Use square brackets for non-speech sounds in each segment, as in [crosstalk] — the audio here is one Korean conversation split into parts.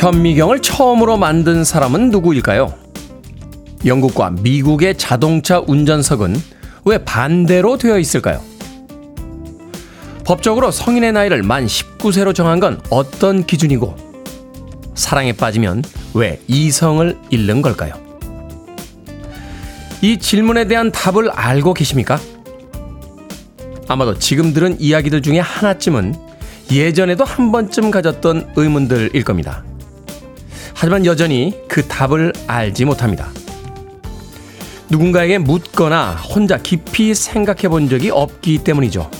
현미경을 처음으로 만든 사람은 누구일까요? 영국과 미국의 자동차 운전석은 왜 반대로 되어 있을까요? 법적으로 성인의 나이를 만 19세로 정한 건 어떤 기준이고, 사랑에 빠지면 왜 이성을 잃는 걸까요? 이 질문에 대한 답을 알고 계십니까? 아마도 지금 들은 이야기들 중에 하나쯤은 예전에도 한 번쯤 가졌던 의문들일 겁니다. 하지만 여전히 그 답을 알지 못합니다. 누군가에게 묻거나 혼자 깊이 생각해 본 적이 없기 때문이죠.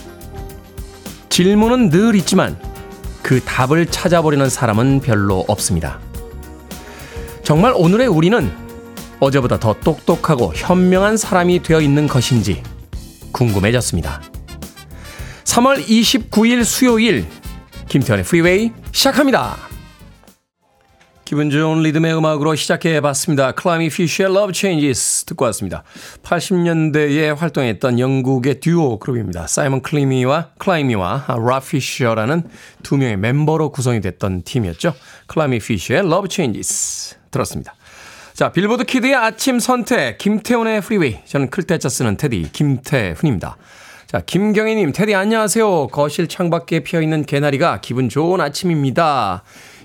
질문은 늘 있지만 그 답을 찾아보려는 사람은 별로 없습니다. 정말 오늘의 우리는 어제보다 더 똑똑하고 현명한 사람이 되어 있는 것인지 궁금해졌습니다. 3월 29일 수요일 김태훈의 프리웨이 시작합니다. 기분 좋은 리듬의 음악으로 시작해 봤습니다. 클라이미 피셔의 Love Changes 듣고 왔습니다. 80년대에 활동했던 영국의 듀오 그룹입니다. 사이먼 클리미와 클라이미와 롭 피셔라는 두 명의 멤버로 구성이 됐던 팀이었죠. 클라이미 피셔의 Love Changes 들었습니다. 자, 빌보드 키드의 아침 선택, 김태훈의 프리웨이. 저는 클때짜 쓰는 DJ, 김태훈입니다. 자, 김경희님, 테디 안녕하세요. 거실 창밖에 피어있는 개나리가 기분 좋은 아침입니다.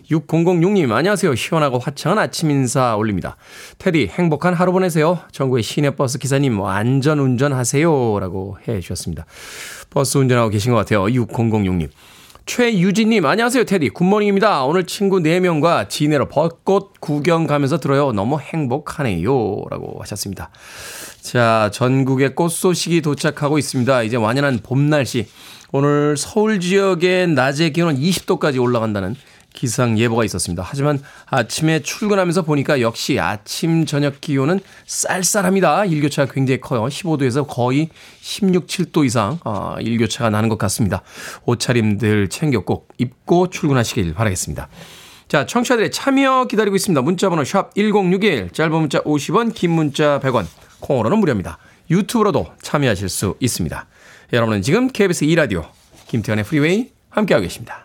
6006님, 안녕하세요. 시원하고 화창한 아침 인사 올립니다. 테디, 행복한 하루 보내세요. 전국의 시내버스 기사님, 안전 운전하세요. 라고 해 주셨습니다. 버스 운전하고 계신 것 같아요. 6006님. 최유진님, 안녕하세요, 테디. Good morning입니다. 오늘 친구 4명과 진해로 벚꽃 구경 가면서 들어요. 너무 행복하네요. 라고 하셨습니다. 자, 전국에 꽃 소식이 도착하고 있습니다. 이제 완연한 봄 날씨. 오늘 서울 지역의 낮의 기온은 20도까지 올라간다는 기상 예보가 있었습니다. 하지만 아침에 출근하면서 보니까 역시 아침 저녁 기온은 쌀쌀합니다. 일교차가 굉장히 커요. 15도에서 거의 16, 7도 이상 어, 일교차가 나는 것 같습니다. 옷차림들 챙겨 꼭 입고 출근하시길 바라겠습니다. 자, 청취자들의 참여 기다리고 있습니다. 문자번호 샵 1061, 짧은 문자 50원, 긴 문자 100원. 콩으로는 무료입니다. 유튜브로도 참여하실 수 있습니다. 여러분은 지금 KBS 2라디오 김태훈의 프리웨이 함께하고 계십니다.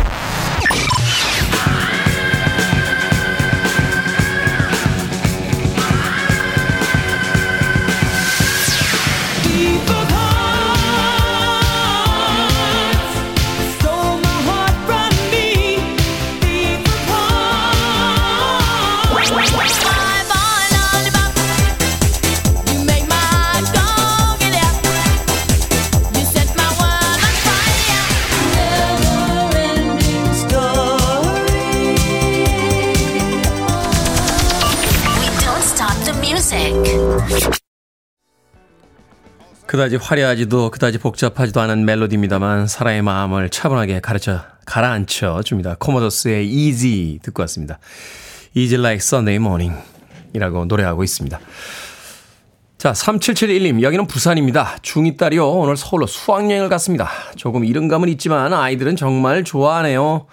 그다지 화려하지도 그다지 복잡하지도 않은 멜로디입니다만 사람의 마음을 차분하게 가르쳐 가라앉혀 줍니다. 코모도스의 Easy 듣고 왔습니다. Easy like Sunday morning 이라고 노래하고 있습니다. 자, 3771님, 여기는 부산입니다. 중2 딸이요. 오늘 서울로 수학여행을 갔습니다. 조금 이른 감은 있지만 아이들은 정말 좋아하네요.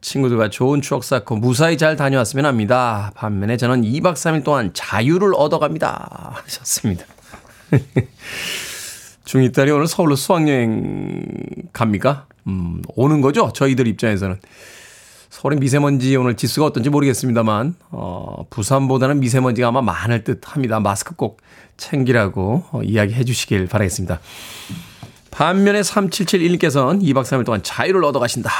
친구들과 좋은 추억 쌓고 무사히 잘 다녀왔으면 합니다. 반면에 저는 2박 3일 동안 자유를 얻어갑니다. 하셨습니다. [laughs] 중2 딸이 오늘 서울로 수학여행 갑니까? 음, 오는 거죠? 저희들 입장에서는. 서울의 미세먼지 오늘 지수가 어떤지 모르겠습니다만, 어, 부산보다는 미세먼지가 아마 많을 듯 합니다. 마스크 꼭 챙기라고 어, 이야기해 주시길 바라겠습니다. 반면에 3771님께서는 2박 3일 동안 자유를 얻어 가신다.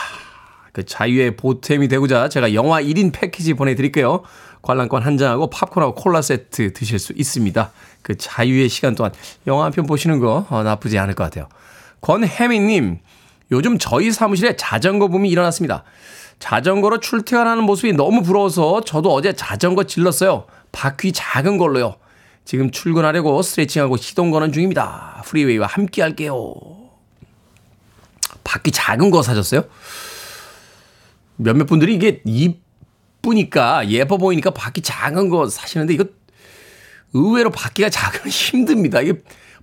그 자유의 보탬이 되고자 제가 영화 1인 패키지 보내드릴게요. 관람권 한 장하고 팝콘하고 콜라 세트 드실 수 있습니다. 그 자유의 시간 동안 영화 한 편 보시는 거 어, 나쁘지 않을 것 같아요. 권혜미님, 요즘 저희 사무실에 자전거 붐이 일어났습니다. 자전거로 출퇴근하는 모습이 너무 부러워서 저도 어제 자전거 질렀어요. 바퀴 작은 걸로요. 지금 출근하려고 스트레칭하고 시동 거는 중입니다. 프리웨이와 함께 할게요. 바퀴 작은 거 사셨어요? 몇몇 분들이 이게 이쁘니까 예뻐 보이니까 바퀴 작은 거 사시는데 이거 의외로 바퀴가 작으면 [laughs] 힘듭니다. 이게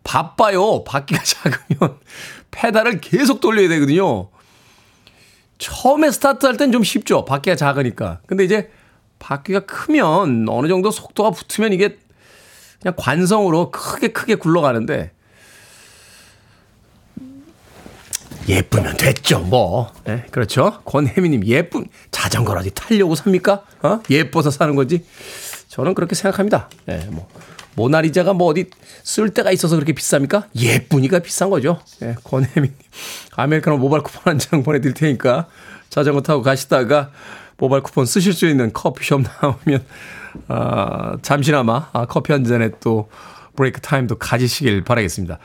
바빠요. 바퀴가 작으면 [laughs] 페달을 계속 돌려야 되거든요. 처음에 스타트할 땐 좀 쉽죠. 바퀴가 작으니까. 근데 이제 바퀴가 크면 어느 정도 속도가 붙으면 이게 그냥 관성으로 크게 크게 굴러가는데 예쁘면 됐죠, 뭐. 네, 그렇죠. 권혜미님, 예쁜, 자전거라도 타려고 삽니까? 어? 예뻐서 사는 거지. 저는 그렇게 생각합니다. 예, 네, 뭐. 모나리자가 뭐 어디 쓸 데가 있어서 그렇게 비쌉니까? 예쁘니까 비싼 거죠. 예, 권혜미님. 아메리카노 모바일 쿠폰 한 장 보내드릴 테니까 자전거 타고 가시다가 모바일 쿠폰 쓰실 수 있는 커피숍 [laughs] 나오면, 아, 잠시나마 아, 커피 한 잔에 또 브레이크 타임도 가지시길 바라겠습니다.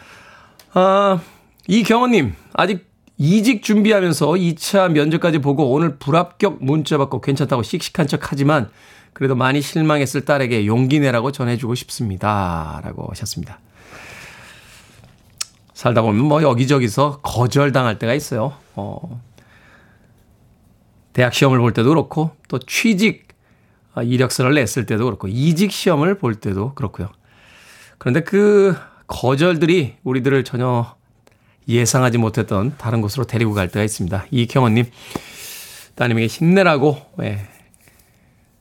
아, 이경원님, 아직 이직 준비하면서 2차 면접까지 보고 오늘 불합격 문자 받고 괜찮다고 씩씩한 척 하지만 그래도 많이 실망했을 딸에게 용기 내라고 전해주고 싶습니다. 라고 하셨습니다. 살다 보면 뭐 여기저기서 거절당할 때가 있어요. 어, 대학 시험을 볼 때도 그렇고 또 취직 이력서를 냈을 때도 그렇고 이직 시험을 볼 때도 그렇고요. 그런데 그 거절들이 우리들을 전혀 예상하지 못했던 다른 곳으로 데리고 갈 때가 있습니다. 이경원님, 따님에게 힘내라고, 예,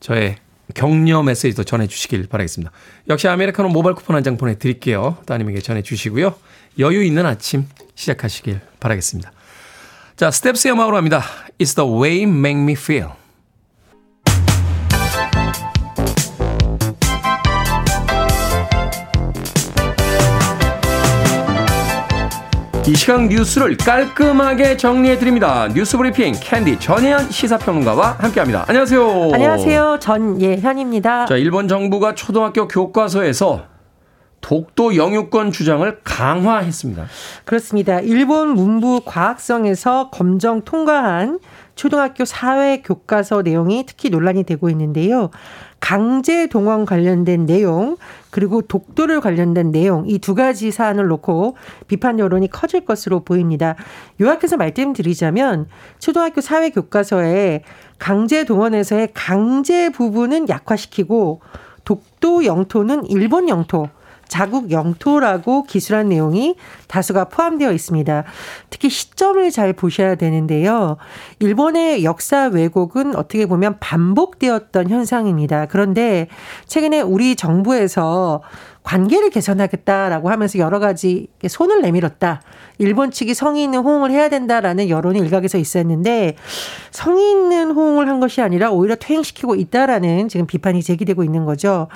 저의 격려 메시지도 전해주시길 바라겠습니다. 역시 아메리카노 모바일 쿠폰 한 장 보내드릴게요. 따님에게 전해주시고요. 여유 있는 아침 시작하시길 바라겠습니다. 자, Steps의 음악으로 합니다. It's the way make me feel. 이 시간 뉴스를 깔끔하게 정리해 드립니다. 뉴스 브리핑 캔디 전예현 시사평론가와 함께합니다. 안녕하세요. 안녕하세요. 전예현입니다. 자, 일본 정부가 초등학교 교과서에서 독도 영유권 주장을 강화했습니다. 그렇습니다. 일본 문부 과학성에서 검정 통과한 초등학교 사회 교과서 내용이 특히 논란이 되고 있는데요. 강제 동원 관련된 내용 그리고 독도를 관련된 내용 이 두 가지 사안을 놓고 비판 여론이 커질 것으로 보입니다. 요약해서 말씀드리자면 초등학교 사회 교과서에 강제 동원에서의 강제 부분은 약화시키고 독도 영토는 일본 영토 자국 영토라고 기술한 내용이 다수가 포함되어 있습니다. 특히 시점을 잘 보셔야 되는데요. 일본의 역사 왜곡은 어떻게 보면 반복되었던 현상입니다. 그런데 최근에 우리 정부에서 관계를 개선하겠다라고 하면서 여러 가지 손을 내밀었다. 일본 측이 성의 있는 호응을 해야 된다라는 여론이 일각에서 있었는데 성의 있는 호응을 한 것이 아니라 오히려 퇴행시키고 있다라는 지금 비판이 제기되고 있는 거죠.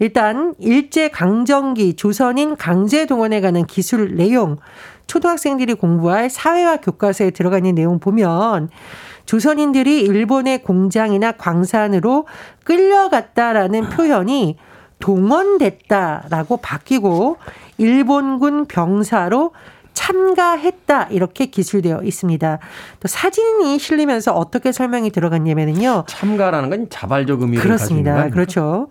일단 일제 강점기 조선인 강제 동원에 관한 기술 내용 초등학생들이 공부할 사회화 교과서에 들어가 있는 내용 보면 조선인들이 일본의 공장이나 광산으로 끌려갔다라는 표현이 동원됐다라고 바뀌고 일본군 병사로 참가했다 이렇게 기술되어 있습니다. 또 사진이 실리면서 어떻게 설명이 들어갔냐면요. 참가라는 건 자발적 의미를 그렇습니다. 그렇죠.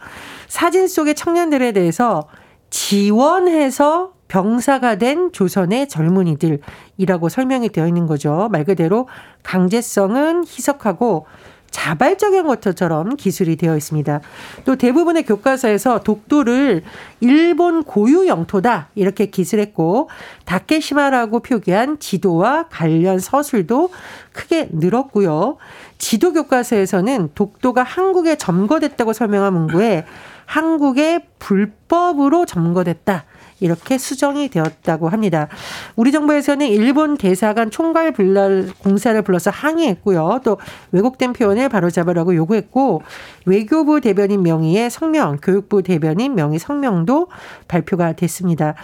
사진 속의 청년들에 대해서 지원해서 병사가 된 조선의 젊은이들이라고 설명이 되어 있는 거죠. 말 그대로 강제성은 희석하고 자발적인 것처럼 기술이 되어 있습니다. 또 대부분의 교과서에서 독도를 일본 고유 영토다 이렇게 기술했고 다케시마라고 표기한 지도와 관련 서술도 크게 늘었고요. 지도 교과서에서는 독도가 한국에 점거됐다고 설명한 문구에 한국에 불법으로 점거됐다. 이렇게 수정이 되었다고 합니다. 우리 정부에서는 일본 대사관 총괄 불날 공사를 불러서 항의했고요. 또 왜곡된 표현을 바로잡으라고 요구했고 외교부 대변인 명의의 성명, 교육부 대변인 명의 성명도 발표가 됐습니다.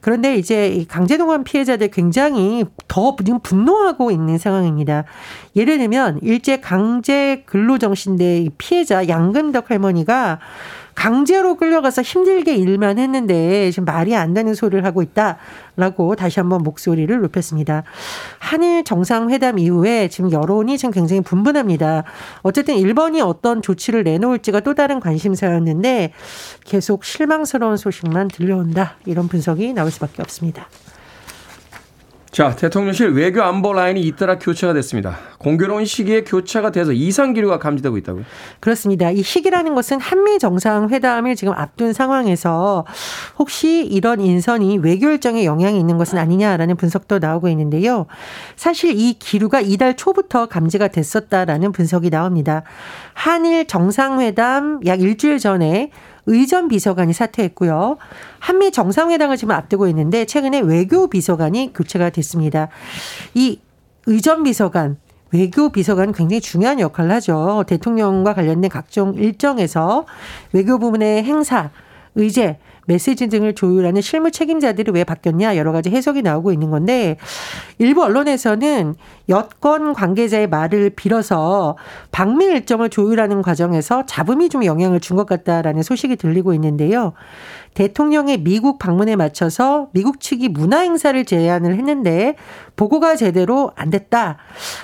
그런데 이제 강제동원 피해자들 굉장히 더 분노하고 있는 상황입니다. 예를 들면 일제 강제 근로정신대 피해자 양근덕 할머니가 강제로 끌려가서 힘들게 일만 했는데 지금 말이 안 되는 소리를 하고 있다라고 다시 한번 목소리를 높였습니다. 한일 정상회담 이후에 지금 여론이 지금 굉장히 분분합니다. 어쨌든 일본이 어떤 조치를 내놓을지가 또 다른 관심사였는데 계속 실망스러운 소식만 들려온다. 이런 분석이 나올 수밖에 없습니다. 자, 대통령실 외교 안보 라인이 잇따라 교체가 됐습니다. 공교로운 시기에 교체가 돼서 이상 기류가 감지되고 있다고요? 그렇습니다. 이 시기라는 것은 한미 정상회담을 지금 앞둔 상황에서 혹시 이런 인선이 외교 일정에 영향이 있는 것은 아니냐라는 분석도 나오고 있는데요. 사실 이 기류가 이달 초부터 감지가 됐었다라는 분석이 나옵니다. 한일 정상회담 약 일주일 전에 의전 비서관이 사퇴했고요. 한미 정상회담을 지금 앞두고 있는데 최근에 외교 비서관이 교체가 됐습니다. 이 의전 비서관, 외교 비서관 굉장히 중요한 역할을 하죠. 대통령과 관련된 각종 일정에서 외교 부문의 행사, 의제, 메시지 등을 조율하는 실무 책임자들이 왜 바뀌었냐 여러 가지 해석이 나오고 있는 건데 일부 언론에서는 여권 관계자의 말을 빌어서 방미 일정을 조율하는 과정에서 잡음이 좀 영향을 준 것 같다라는 소식이 들리고 있는데요. 대통령의 미국 방문에 맞춰서 미국 측이 문화 행사를 제안을 했는데 보고가 제대로 안 됐다.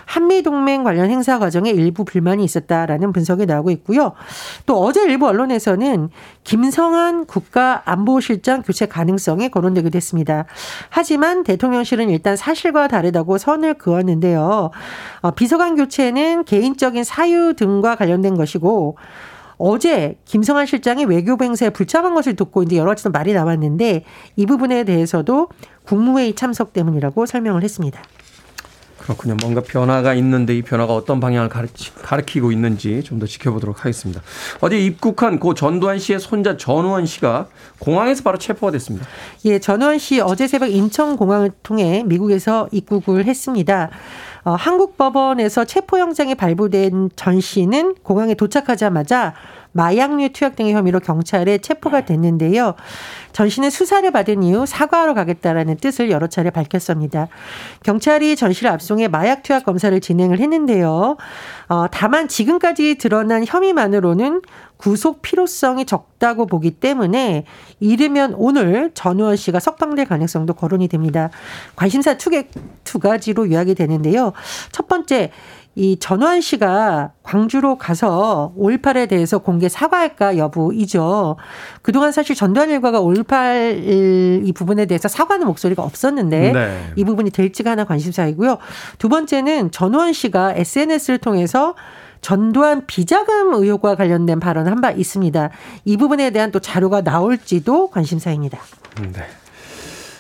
한미 동맹 관련 행사 과정에 일부 불만이 있었다라는 분석이 나오고 있고요. 또 어제 일부 언론에서는 김성한 국가안보실장 교체 가능성이 거론되기도 했습니다. 하지만 대통령실은 일단 사실과 다르다고 선을 그었는데요. 어, 비서관 교체는 개인적인 사유 등과 관련된 것이고 어제 김성한 실장이 외교부 행사에 불참한 것을 듣고 이제 여러 가지 말이 나왔는데 이 부분에 대해서도 국무회의 참석 때문이라고 설명을 했습니다. 그렇군요. 뭔가 변화가 있는데 이 변화가 어떤 방향을 가르치, 가르치고 있는지 좀 더 지켜보도록 하겠습니다. 어제 입국한 고 전두환 씨의 손자 전우원 씨가 공항에서 바로 체포가 됐습니다. 예, 전우원 씨 어제 새벽 인천공항을 통해 미국에서 입국을 했습니다. 어, 한국 법원에서 체포영장이 발부된 전 씨는 공항에 도착하자마자 마약류 투약 등의 혐의로 경찰에 체포가 됐는데요. 전 씨는 수사를 받은 이후 사과하러 가겠다라는 뜻을 여러 차례 밝혔습니다. 경찰이 전 씨를 압송해 마약 투약 검사를 진행을 했는데요. 어, 다만 지금까지 드러난 혐의만으로는 구속 필요성이 적다고 보기 때문에 이르면 오늘 전우원 씨가 석방될 가능성도 거론이 됩니다. 관심사 두, 개, 두 가지로 요약이 되는데요. 첫 번째, 이 전환 씨가 광주로 가서 5.18에 대해서 공개 사과할까 여부이죠. 그동안 사실 전두환 일가가 5.18이 부분에 대해서 사과하는 목소리가 없었는데 네. 이 부분이 될지가 하나 관심사이고요. 두 번째는 전두환 씨가 SNS를 통해서 전두환 비자금 의혹과 관련된 발언을 한바 있습니다. 이 부분에 대한 또 자료가 나올지도 관심사입니다. 네.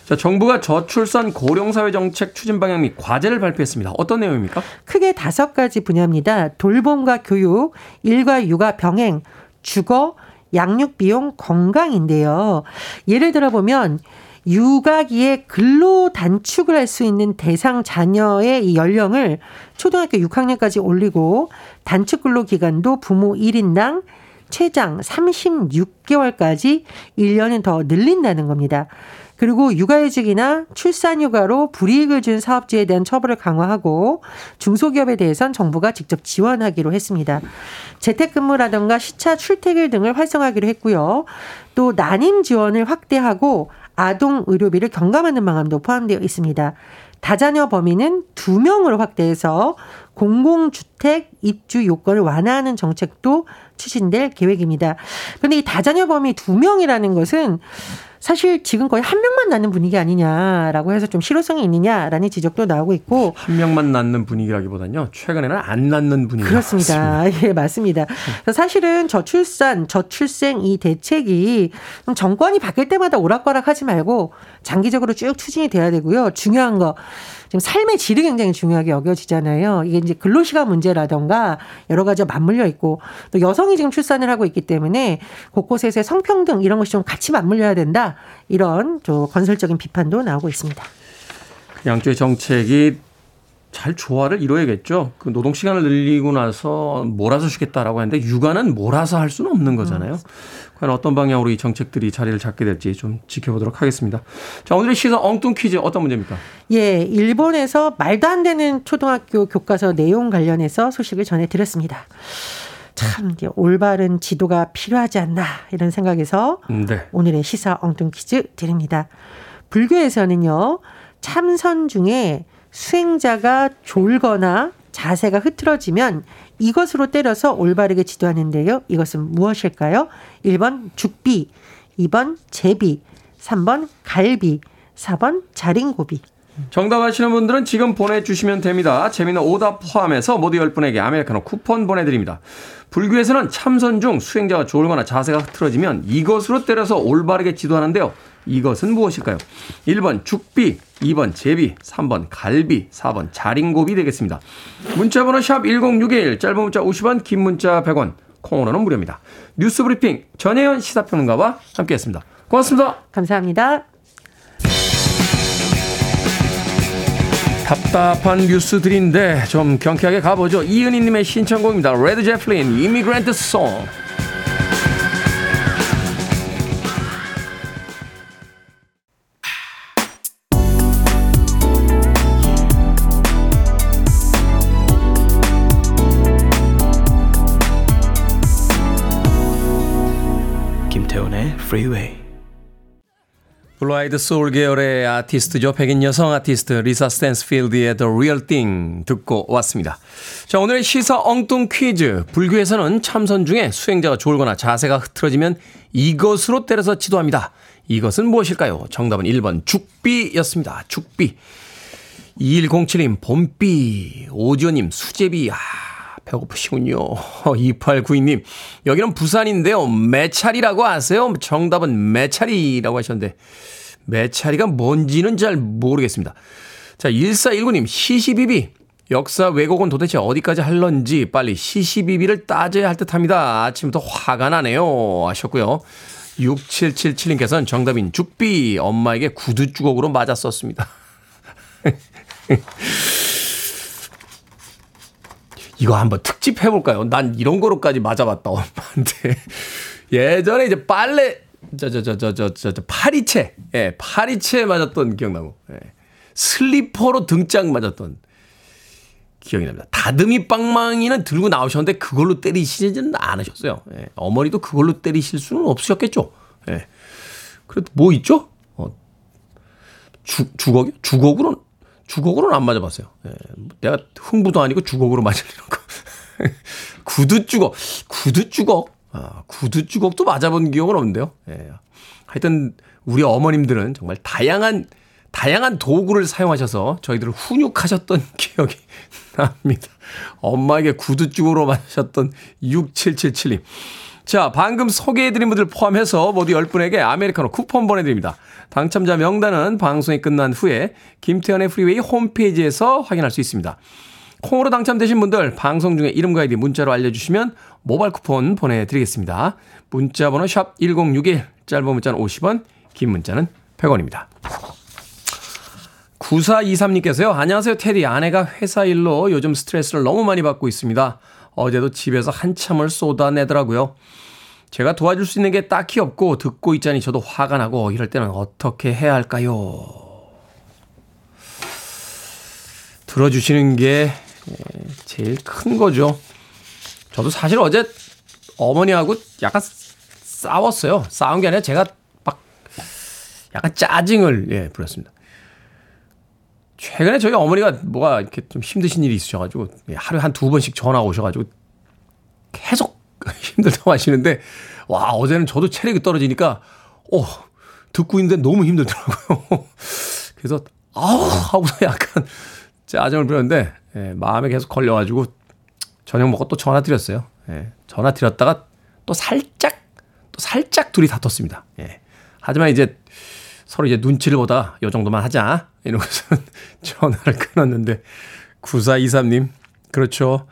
자, 정부가 저출산 고령사회 정책 추진 방향 및 과제를 발표했습니다. 어떤 내용입니까? 크게 다섯 가지 분야입니다. 돌봄과 교육, 일과 육아 병행, 주거, 양육 비용, 건강인데요. 예를 들어 보면 육아기에 근로 단축을 할 수 있는 대상 자녀의 이 연령을 초등학교 6학년까지 올리고 단축 근로 기간도 부모 1인당 최장 36개월까지 1년은 더 늘린다는 겁니다. 그리고 육아휴직이나 출산휴가로 불이익을 준 사업주에 대한 처벌을 강화하고 중소기업에 대해선 정부가 직접 지원하기로 했습니다. 재택근무라든가 시차 출퇴근 등을 활성화하기로 했고요. 또 난임 지원을 확대하고 아동 의료비를 경감하는 방안도 포함되어 있습니다. 다자녀 범위는 두 명으로 확대해서 공공주택 입주 요건을 완화하는 정책도 추진될 계획입니다. 그런데 이 다자녀 범위 두 명이라는 것은 사실 지금 거의 한 명만 낳는 분위기 아니냐라고 해서 좀 실효성이 있느냐라는 지적도 나오고 있고 한 명만 낳는 분위기라기보다는요 최근에는 안 낳는 분위기 그렇습니다. [laughs] 예 맞습니다. 사실은 저출산 저출생 이 대책이 정권이 바뀔 때마다 오락가락하지 말고 장기적으로 쭉 추진이 돼야 되고요. 중요한 거 지금 삶의 질이 굉장히 중요하게 여겨지잖아요. 이게 이제 근로시간 문제라던가 여러 가지 맞물려 있고 또 여성이 지금 출산을 하고 있기 때문에 곳곳에서 성평등 이런 것이 좀 같이 맞물려야 된다. 이런 좀 건설적인 비판도 나오고 있습니다. 양쪽의 정책이 잘 조화를 이뤄야겠죠. 그 노동 시간을 늘리고 나서 몰아서 주겠다라고 하는데 육아는 몰아서 할 수는 없는 거잖아요. 음. 과연 어떤 방향으로 이 정책들이 자리를 잡게 될지 좀 지켜보도록 하겠습니다. 자, 오늘의 시사 엉뚱 퀴즈 어떤 문제입니까? 예, 일본에서 말도 안 되는 초등학교 교과서 내용 관련해서 소식을 전해드렸습니다. 참 올바른 지도가 필요하지 않나 이런 생각에서 네. 오늘의 시사 엉뚱 퀴즈 드립니다. 불교에서는요 참선 중에 수행자가 졸거나 자세가 흐트러지면 이것으로 때려서 올바르게 지도하는데요. 이것은 무엇일까요? 1번 죽비, 2번 제비, 3번 갈비, 4번 자린고비. 정답 아시는 분들은 지금 보내주시면 됩니다. 재미는 오답 포함해서 모두 10분에게 아메리카노 쿠폰 보내드립니다. 불교에서는 참선 중 수행자가 졸거나 자세가 흐트러지면 이것으로 때려서 올바르게 지도하는데요. 이것은 무엇일까요? 1번 죽비, 2번 제비, 3번 갈비, 4번 자린고비 되겠습니다. 문자번호 샵 1061, 짧은 문자 50원, 긴 문자 100원, 콩으로는 무료입니다. 뉴스 브리핑 전예현 시사평론가와 함께했습니다. 고맙습니다. 감사합니다. 답답한 뉴스들인데 좀 경쾌하게 가보죠. 이은희님의 신청곡입니다. Led Zeppelin Immigrant Song. 김태훈의 프리웨이 Blue-eyed Soul 계열의 아티스트죠. 백인 여성 아티스트 Lisa Stansfield의 The Real Thing 듣고 왔습니다. 자, 오늘의 시사 엉뚱 퀴즈. 불교에서는 참선 중에 수행자가 졸거나 자세가 흐트러지면 이것으로 때려서 지도합니다. 이것은 무엇일까요? 정답은 1번 죽비였습니다. 죽비. 2107님 봄비. 오지호님 수제비. 아, 배고프시군요. [laughs] 2892님 여기는 부산인데요. 매차리라고 아세요? 정답은 매차리라고 하셨는데 매차리가 뭔지는 잘 모르겠습니다. 자, 1419님, 시시비비. 역사 왜곡은 도대체 어디까지 할런지 빨리 시시비비를 따져야 할 듯 합니다. 아침부터 화가 나네요. 하셨고요. 6777님께서는 정답인 죽비. 엄마에게 구두 주걱으로 맞았었습니다. [laughs] 이거 한번 특집 해볼까요? 난 이런 거로까지 맞아봤다, 엄마한테. [laughs] 예전에 이제 빨래, 저, 저, 저, 저, 저, 저, 저 파리채. 예, 파리채 맞았던 기억나고. 예. 슬리퍼로 등짝 맞았던 기억이 납니다. 다듬이 빵망이는 들고 나오셨는데 그걸로 때리시지는 않으셨어요. 예. 어머니도 그걸로 때리실 수는 없으셨겠죠. 예. 그래도 뭐 있죠? 어, 주, 주걱이? 주걱으로는, 주걱으로는 안 맞아봤어요. 예. 내가 흥부도 아니고 주걱으로 맞을 이런 거. [laughs] 구두주걱. 구두주걱? 아, 구두주걱도 맞아본 기억은 없는데요. 예. 하여튼 우리 어머님들은 정말 다양한 다양한 도구를 사용하셔서 저희들을 훈육하셨던 [laughs] 기억이 납니다. 엄마에게 구두주걱으로 맞으셨던 6777님. 자, 방금 소개해드린 분들 포함해서 모두 10분에게 아메리카노 쿠폰 보내드립니다. 당첨자 명단은 방송이 끝난 후에 김태훈의 프리웨이 홈페이지에서 확인할 수 있습니다. 콩으로 당첨되신 분들 방송 중에 이름과 아이디 문자로 알려주시면 모바일 쿠폰 보내드리겠습니다. 문자 번호 샵 1061, 짧은 문자는 50원, 긴 문자는 100원입니다. 9423님께서요. 안녕하세요, 테디. 아내가 회사 일로 요즘 스트레스를 너무 많이 받고 있습니다. 어제도 집에서 한참을 쏟아내더라고요. 제가 도와줄 수 있는 게 딱히 없고 듣고 있자니 저도 화가 나고 이럴 때는 어떻게 해야 할까요? 들어주시는 게 제일 큰 거죠. 저도 사실 어제 어머니하고 약간 싸웠어요. 싸운 게 아니라 제가 막 약간 짜증을 예, 부렸습니다. 최근에 저희 어머니가 뭐가 이렇게 좀 힘드신 일이 있으셔가지고 하루에 한 두 번씩 전화 오셔가지고 계속 [laughs] 힘들다고 하시는데 와 어제는 저도 체력이 떨어지니까 어 듣고 있는데 너무 힘들더라고요. [laughs] 그래서 아우 하고서 약간 짜증을 부렸는데 예, 마음에 계속 걸려가지고 저녁 먹고 또 전화 드렸어요. 예, 전화 드렸다가 또 살짝 또 살짝 둘이 다퉜습니다. 예. 하지만 이제 서로 이제 눈치를 보다가 요 정도만 하자. 이러고서 [laughs] 전화를 끊었는데 9423님 그렇죠.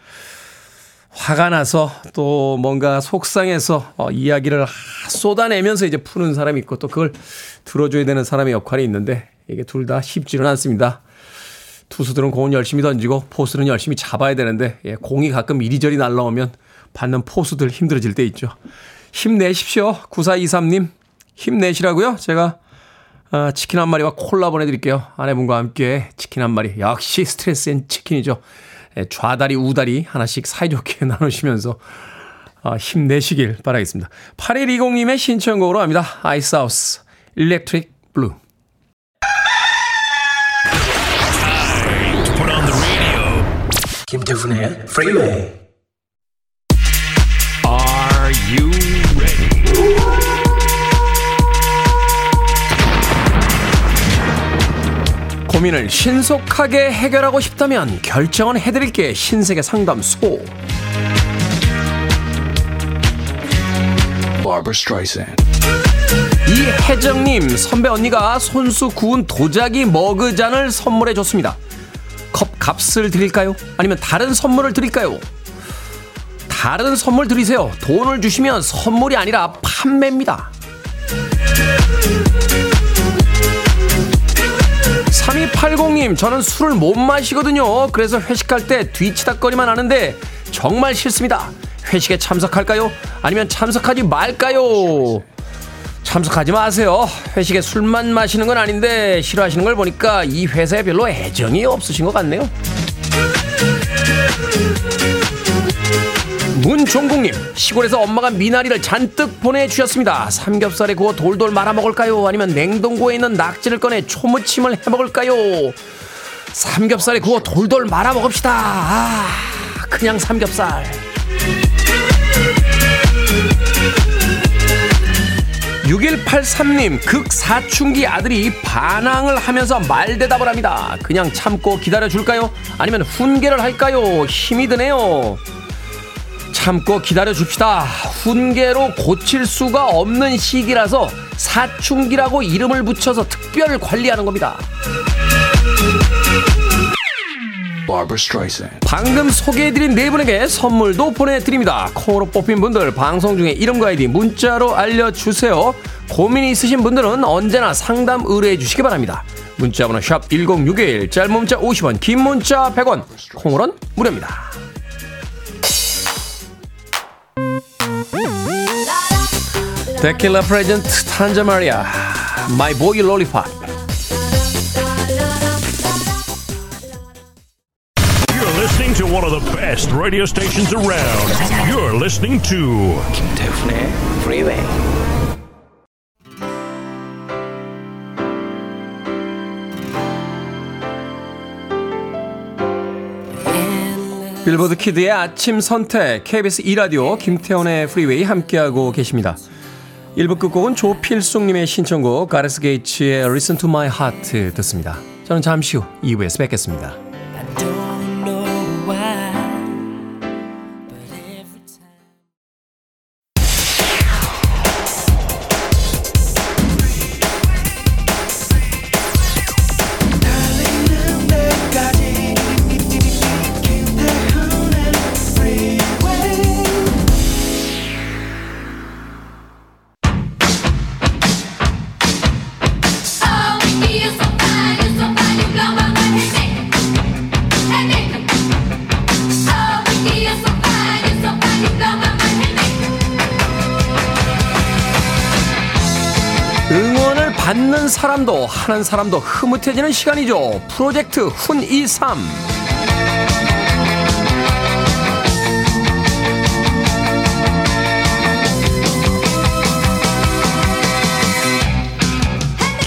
화가 나서 또 뭔가 속상해서 어, 이야기를 쏟아내면서 이제 푸는 사람이 있고 또 그걸 들어줘야 되는 사람의 역할이 있는데 이게 둘 다 쉽지는 않습니다. 투수들은 공은 열심히 던지고 포수는 열심히 잡아야 되는데 예, 공이 가끔 이리저리 날라오면 받는 포수들 힘들어질 때 있죠. 힘내십시오. 9423님 힘내시라고요. 제가 아, 치킨 한 마리와 콜라 보내드릴게요. 아내분과 함께 치킨 한 마리. 역시 스트레스엔 치킨이죠. 예, 좌다리, 우다리 하나씩 사이좋게 [laughs] 나누시면서 아, 힘내시길 바라겠습니다. 8120님의 신청곡으로 합니다. Icehouse, Electric Blue. 김태훈의 프리웨이 Are you ready? 고민을 신속하게 해결하고 싶다면 결정은 해드릴게 신세계 상담소. 이혜정님 선배 언니가 손수 구운 도자기 머그잔을 선물해 줬습니다. 컵 값을 드릴까요? 아니면 다른 선물을 드릴까요? 다른 선물 드리세요. 돈을 주시면 선물이 아니라 판매입니다. 3280님, 저는 술을 못 마시거든요. 그래서 회식할 때 뒤치다거리만 하는데 정말 싫습니다. 회식에 참석할까요? 아니면 참석하지 말까요? 참석하지 마세요. 회식에 술만 마시는 건 아닌데 싫어하시는 걸 보니까 이 회사에 별로 애정이 없으신 것 같네요. 문종국님 시골에서 엄마가 미나리를 잔뜩 보내주셨습니다. 삼겹살에 구워 돌돌 말아 먹을까요? 아니면 냉동고에 있는 낙지를 꺼내 초무침을 해 먹을까요? 삼겹살에 구워 돌돌 말아 먹읍시다. 아 그냥 삼겹살 6183님 극 사춘기 아들이 반항을 하면서 말대답을 합니다 그냥 참고 기다려줄까요 아니면 훈계를 할까요 힘이 드네요 참고 기다려 줍시다. 훈계로 고칠 수가 없는 시기라서 사춘기라고 이름을 붙여서 특별 관리하는 겁니다. 방금 소개해드린 네 분에게 선물도 보내드립니다. 콩으로 뽑힌 분들 방송 중에 이름과 아이디 문자로 알려주세요. 고민이 있으신 분들은 언제나 상담 의뢰해 주시기 바랍니다. 문자번호 샵 1061, 짧은 문자 50원, 긴 문자 100원, 콩으로는 무료입니다. Tequila present 탄자 마리아 My Boy Lollipop one of the best radio stations around. You're listening to 김태훈의 Freeway. 빌보드 키드의 아침 선택 KBS 2라디오 김태훈의 프리웨이 함께하고 계십니다. 1부 끝곡은 조필숙님의 신청곡 Gareth Gates의 Listen to My Heart 듣습니다. 저는 잠시 후 2부에서 뵙겠습니다. 사람도 하는 사람도 흐뭇해지는 시간이죠. 프로젝트 훈23.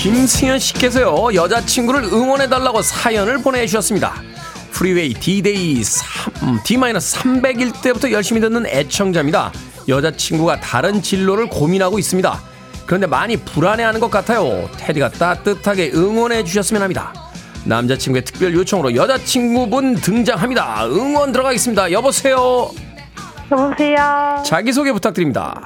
김승현 씨께서요 여자친구를 응원해달라고 사연을 보내주셨습니다. 프리웨이 D-Day 3, D-300일 때부터 열심히 듣는 애청자입니다. 여자친구가 다른 진로를 고민하고 있습니다. 그런데 많이 불안해하는 것 같아요. 테디가 따뜻하게 응원해 주셨으면 합니다. 남자친구의 특별 요청으로 여자친구분 등장합니다. 응원 들어가겠습니다. 여보세요. 여보세요. 자기소개 부탁드립니다.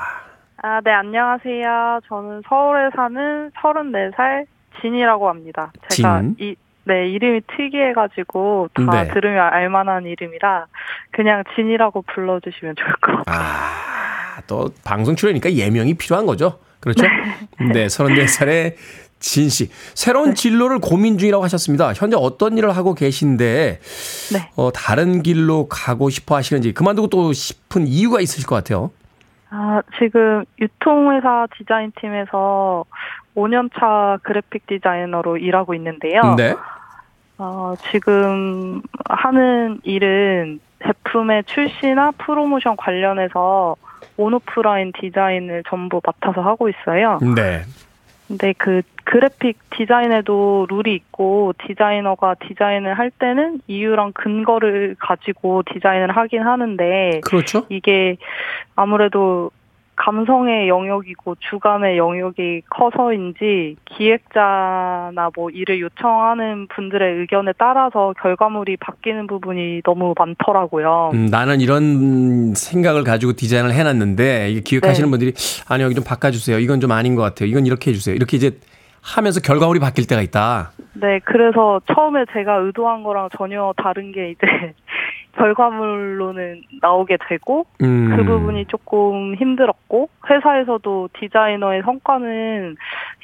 아, 네, 안녕하세요. 저는 서울에 사는 34살 진이라고 합니다. 제가 진? 이, 네, 이름이 특이해가지고 다 네. 들으면 알만한 이름이라 그냥 진이라고 불러주시면 좋을 것 같아요. 아, 또 방송 출연이니까 예명이 필요한 거죠. 그렇죠? 네, 34살의 [laughs] 진 씨. 새로운 진로를 고민 중이라고 하셨습니다. 현재 어떤 일을 하고 계신데, 네. 어, 다른 길로 가고 싶어 하시는지, 그만두고 또 싶은 이유가 있으실 것 같아요. 아, 지금 유통회사 디자인팀에서 5년차 그래픽 디자이너로 일하고 있는데요. 네. 어, 지금 하는 일은 제품의 출시나 프로모션 관련해서 온오프라인 디자인을 전부 맡아서 하고 있어요. 네. 근데 그 그래픽 디자인에도 룰이 있고 디자이너가 디자인을 할 때는 이유랑 근거를 가지고 디자인을 하긴 하는데 그렇죠. 이게 아무래도 감성의 영역이고 주감의 영역이 커서인지 기획자나 뭐 일을 요청하는 분들의 의견에 따라서 결과물이 바뀌는 부분이 너무 많더라고요. 음, 나는 이런 생각을 가지고 디자인을 해놨는데, 이게 기획하시는 네. 분들이, 아니, 여기 좀 바꿔주세요. 이건 좀 아닌 것 같아요. 이건 이렇게 해주세요. 이렇게 이제 하면서 결과물이 바뀔 때가 있다. 네, 그래서 처음에 제가 의도한 거랑 전혀 다른 게 이제 결과물로는 나오게 되고 음. 그 부분이 조금 힘들었고 회사에서도 디자이너의 성과는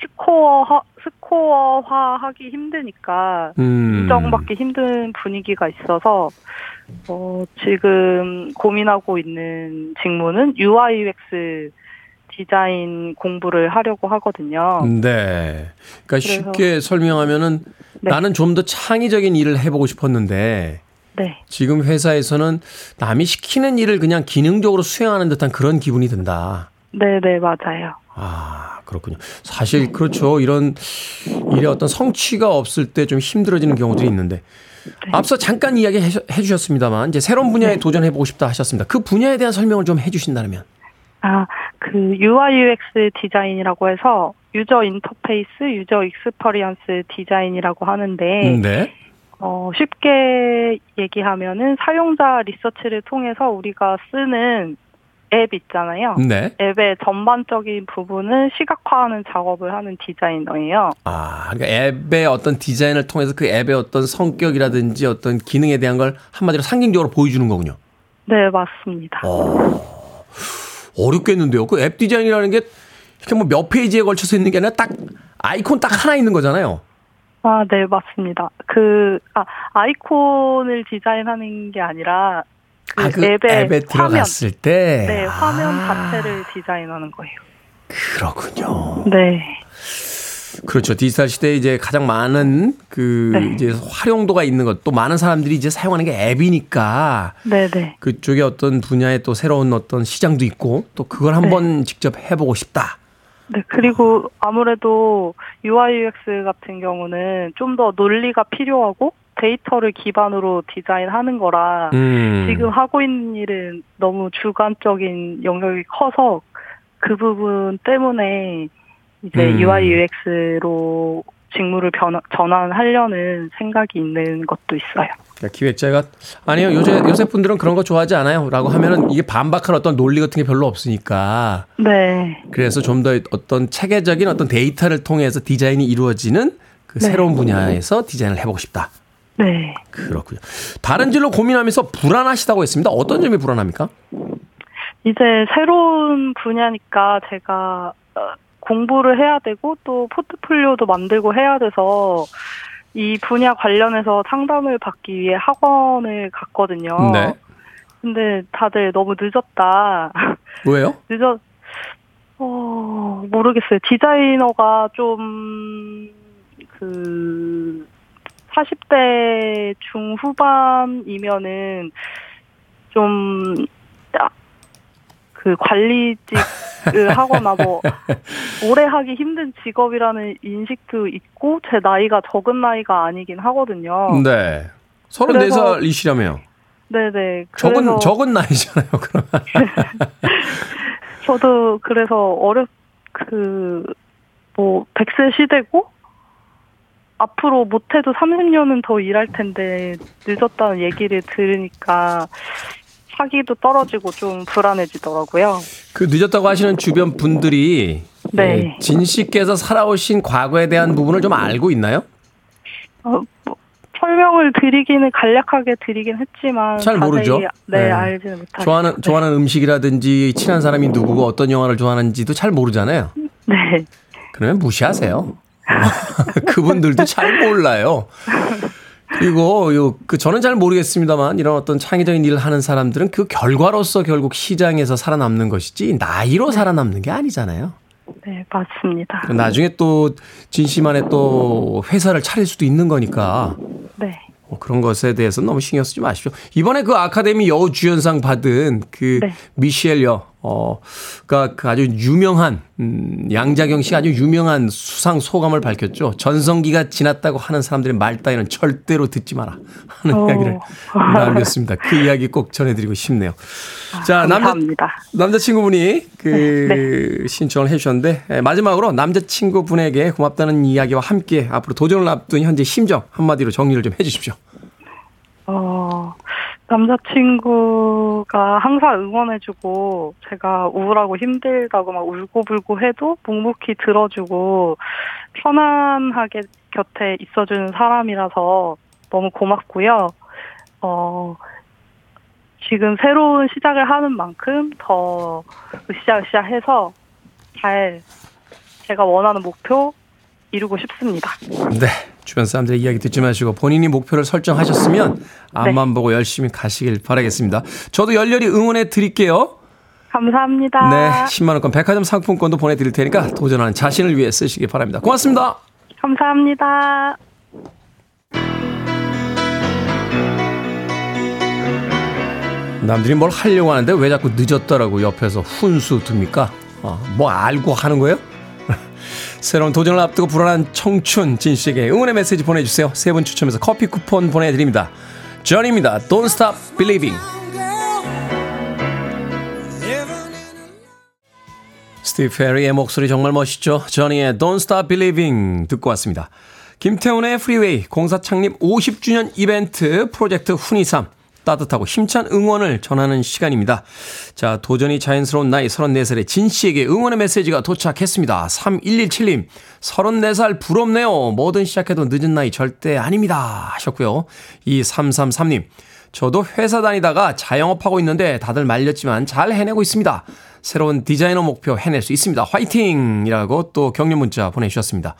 스코어 스코어화하기 힘드니까 음. 인정받기 힘든 분위기가 있어서 어, 지금 고민하고 있는 직무는 UI UX 디자인 공부를 하려고 하거든요. 네. 그러니까 쉽게 설명하면은 네. 나는 좀 더 창의적인 일을 해보고 싶었는데 네, 지금 회사에서는 남이 시키는 일을 그냥 기능적으로 수행하는 듯한 그런 기분이 든다. 네, 네 맞아요. 아, 그렇군요. 사실 그렇죠. 이런 일에 어떤 성취가 없을 때 좀 힘들어지는 경우들이 있는데 앞서 잠깐 이야기 해, 주셨습니다만 이제 새로운 분야에 도전해 보고 싶다 하셨습니다. 그 분야에 대한 설명을 좀 해 주신다면. 아, 그 UI UX 디자인이라고 해서 user interface, user experience 디자인이라고 하는데 네. 어, 쉽게 얘기하면은 사용자 리서치를 통해서 우리가 쓰는 앱 있잖아요. 네. 앱의 전반적인 부분을 시각화하는 작업을 하는 디자이너예요. 아, 그러니까 앱의 어떤 디자인을 통해서 그 앱의 어떤 성격이라든지 어떤 기능에 대한 걸 한마디로 상징적으로 보여주는 거군요. 네, 맞습니다. 어, 어렵겠는데요. 그 앱 디자인이라는 게 이렇게 뭐 몇 페이지에 걸쳐서 있는 게 아니라 딱 아이콘 딱 하나 있는 거잖아요. 아, 네, 맞습니다. 그, 아, 아이콘을 디자인하는 게 아니라 그 아, 그 앱에 화면, 들어갔을 때. 네, 화면 아, 자체를 디자인하는 거예요. 그렇군요. 네. 그렇죠. 디지털 시대에 이제 가장 많은 그 네. 이제 활용도가 있는 것, 또 많은 사람들이 이제 사용하는 게 앱이니까 네, 네. 그쪽에 어떤 분야에 또 새로운 어떤 시장도 있고 또 그걸 한번 직접 해보고 싶다. 네, 그리고 아무래도 UI UX 같은 경우는 좀 더 논리가 필요하고 데이터를 기반으로 디자인하는 거라 음. 지금 하고 있는 일은 너무 주관적인 영역이 커서 그 부분 때문에 이제 음. UI UX로 직무를 변, 전환하려는 생각이 있는 것도 있어요. 기획자가 아니요 요새 요새 분들은 그런 거 좋아하지 않아요라고 하면은 이게 반박할 어떤 논리 같은 게 별로 없으니까 네, 그래서 좀 더 어떤 체계적인 어떤 데이터를 통해서 디자인이 이루어지는 그 네. 새로운 분야에서 디자인을 해보고 싶다. 네. 그렇군요. 다른 진로 고민하면서 불안하시다고 했습니다. 어떤 점이 불안합니까? 이제 새로운 분야니까 제가 어, 공부를 해야 되고 또 포트폴리오도 만들고 해야 돼서 이 분야 관련해서 상담을 받기 위해 학원을 갔거든요. 네. 근데 다들 너무 늦었다. [laughs] 왜요? 늦어, 어, 모르겠어요. 디자이너가 좀, 그, 40대 중후반이면은 좀, 야, 그 관리직을 [laughs] 하거나 뭐, 오래 하기 힘든 직업이라는 인식도 있고, 제 나이가 적은 나이가 아니긴 하거든요. 네. 어. 그래서- 34살이시라며요. 네네. 적은 적은 나이잖아요. 그러면. [laughs] 저도 그래서 어렵 그뭐 100세 시대고 앞으로 못해도 30년은 더 일할 텐데 늦었다는 얘기를 들으니까 사기도 떨어지고 좀 불안해지더라고요. 그 늦었다고 하시는 주변 분들이 네. 예, 진 씨께서 살아오신 과거에 대한 부분을 좀 알고 있나요? 어, 뭐 설명을 드리기는 간략하게 드리긴 했지만 잘 자세히 모르죠? 네, 네. 알지는 못하죠. 좋아하는 좋아하는 음식이라든지 친한 사람이 누구고 어떤 영화를 좋아하는지도 잘 모르잖아요. 네. 그러면 무시하세요. [laughs] 그분들도 잘 몰라요. 그리고 요 그 저는 잘 모르겠습니다만 이런 어떤 창의적인 일을 하는 사람들은 그 결과로서 결국 시장에서 살아남는 것이지 나이로 살아남는 게 아니잖아요. 네, 맞습니다. 나중에 또 진씨만의 또 회사를 차릴 수도 있는 거니까 네. 뭐 그런 것에 대해서 너무 신경 쓰지 마십시오. 이번에 그 아카데미 여우주연상 받은 그 네. 미셸 여, 어, 그그 아주 유명한, 음, 양자경 씨가 아주 유명한 수상 소감을 밝혔죠. 전성기가 지났다고 하는 사람들의 말 따위는 절대로 듣지 마라. [laughs] 하는 오. 이야기를 남겼습니다. 그 이야기 꼭 전해드리고 싶네요. 자, 남자, 감사합니다. 남자친구분이 그 신청을 해주셨는데 예, 마지막으로 남자친구분에게 고맙다는 이야기와 함께 앞으로 도전을 앞둔 현재 심정 한마디로 정리를 좀 해주십시오. 어, 남자친구가 항상 응원해주고, 제가 우울하고 힘들다고 막 울고불고 해도 묵묵히 들어주고, 편안하게 곁에 있어주는 사람이라서 너무 고맙고요. 어, 지금 새로운 시작을 하는 만큼 더 으쌰으쌰 해서 잘 제가 원하는 목표 이루고 싶습니다. 네. 주변 사람들의 이야기 듣지 마시고 본인이 목표를 설정하셨으면 앞만 보고 열심히 가시길 바라겠습니다. 저도 열렬히 응원해 드릴게요. 감사합니다. 네. 10만 원권 백화점 상품권도 보내드릴 테니까 도전하는 자신을 위해 쓰시기 바랍니다. 고맙습니다. 감사합니다. 남들이 뭘 하려고 하는데 왜 자꾸 늦었다라고 옆에서 훈수 둡니까? 어, 뭐 알고 하는 거예요? 새로운 도전을 앞두고 불안한 청춘 진 씨에게 응원의 메시지 보내주세요. 세 분 추첨해서 커피 쿠폰 보내드립니다. Journey입니다. Don't stop believing. Steve Perry의 목소리 정말 멋있죠. Journey의 Don't Stop Believing 듣고 왔습니다. 김태훈의 프리웨이 공사 창립 50주년 이벤트 프로젝트 훈이삼 따뜻하고 힘찬 응원을 전하는 시간입니다. 자, 도전이 자연스러운 나이 34살의 진 씨에게 응원의 메시지가 도착했습니다. 3117님, 34살 부럽네요. 뭐든 시작해도 늦은 나이 절대 아닙니다. 하셨고요. 2333님, 저도 회사 다니다가 자영업하고 있는데 다들 말렸지만 잘 해내고 있습니다. 새로운 디자이너 목표 해낼 수 있습니다. 화이팅! 이라고 또 격려 문자 보내주셨습니다.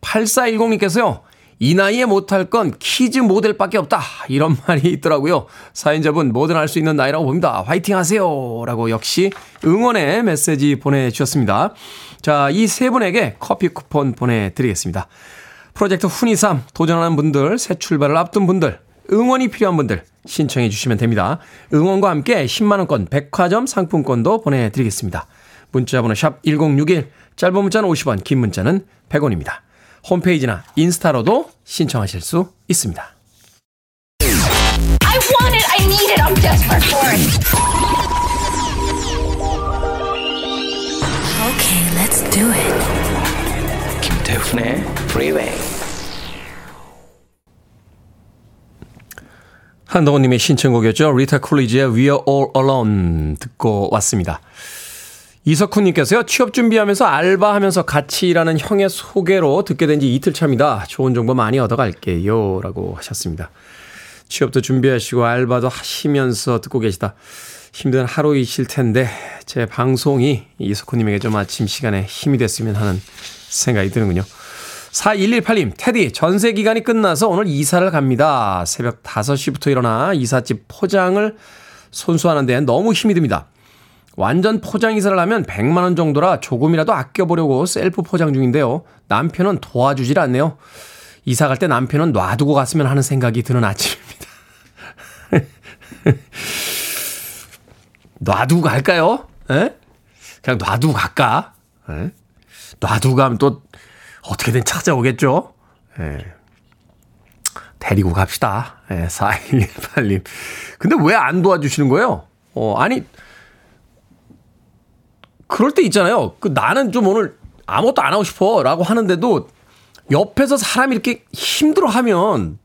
8410님께서요. 이 나이에 못할 건 키즈 모델밖에 없다. 이런 [laughs] 말이 있더라고요. 사연자분 뭐든 할 수 있는 나이라고 봅니다. 화이팅 하세요. 라고 역시 응원의 메시지 보내주셨습니다. 자, 이 세 분에게 커피 쿠폰 보내드리겠습니다. 프로젝트 훈이삼 도전하는 분들, 새 출발을 앞둔 분들, 응원이 필요한 분들 신청해 주시면 됩니다. 응원과 함께 10만원권 백화점 상품권도 보내드리겠습니다. 문자번호 샵 1061, 짧은 문자는 50원, 긴 문자는 100원입니다. 홈페이지나 인스타로도 신청하실 수 있습니다. I want it. I need it. I'm desperate for it. Okay, let's do it. 김태훈의 Freeway. 한동훈님의 신청곡이었죠. 리타 쿨리지의 We're All Alone 듣고 왔습니다. 이석훈님께서요, 취업 준비하면서 알바하면서 같이 일하는 형의 소개로 듣게 된 지 이틀 차입니다. 좋은 정보 많이 얻어갈게요. 라고 하셨습니다. 취업도 준비하시고 알바도 하시면서 듣고 계시다. 힘든 하루이실 텐데, 제 방송이 이석훈님에게 좀 아침 시간에 힘이 됐으면 하는 생각이 드는군요. 4118님, 테디, 전세 기간이 끝나서 오늘 이사를 갑니다. 새벽 5시부터 일어나 이삿집 포장을 손수하는데 너무 힘이 듭니다. 완전 포장 이사를 하면 100만 원 정도라 조금이라도 아껴보려고 셀프 포장 중인데요. 남편은 도와주질 않네요. 이사 갈 때 남편은 놔두고 갔으면 하는 생각이 드는 아침입니다. [laughs] 놔두고 갈까요? 에? 그냥 놔두고 갈까? 에? 놔두고 가면 또 어떻게든 찾아오겠죠? 예. 데리고 갑시다. 예, 4118님. 근데 왜 안 도와주시는 거예요? 어, 아니, 그럴 때 있잖아요. 그 나는 좀 오늘 아무것도 안 하고 싶어 라고 하는데도 옆에서 사람이 이렇게 힘들어 하면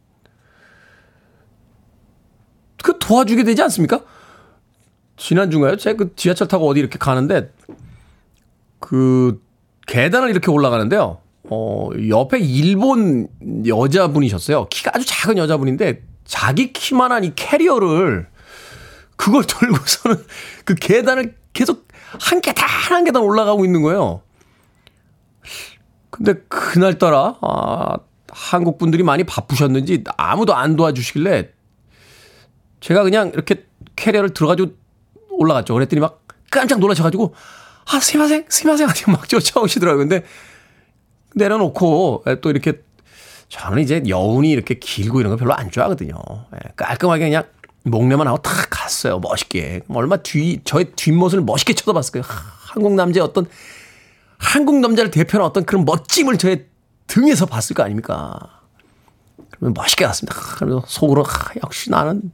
그 도와주게 되지 않습니까? 지난주인가요? 제가 그 지하철 타고 어디 이렇게 가는데 그 계단을 이렇게 올라가는데요. 어, 옆에 일본 여자분이셨어요. 키가 아주 작은 여자분인데 자기 키만한 이 캐리어를 그걸 [laughs] 들고서는 그 계단을 계속 한 계단 한 계단 올라가고 있는 거예요. 근데 그날따라 아, 한국 분들이 많이 바쁘셨는지 아무도 안 도와주시길래 제가 그냥 이렇게 캐리어를 들어가지고 올라갔죠. 그랬더니 막 깜짝 놀라셔가지고 아 すいません すいません 하고 막 쫓아오시더라고요. 근데 내려놓고 또 이렇게 저는 이제 여운이 이렇게 길고 이런 거 별로 안 좋아하거든요. 예, 깔끔하게 그냥 목례만 하고 탁 갔어요. 멋있게. 얼마 뒤, 저의 뒷모습을 멋있게 쳐다봤을 거예요. 한국 남자의 어떤, 한국 남자를 대표하는 어떤 그런 멋짐을 저의 등에서 봤을 거 아닙니까? 그러면 멋있게 갔습니다. 그래서 속으로, 역시 나는,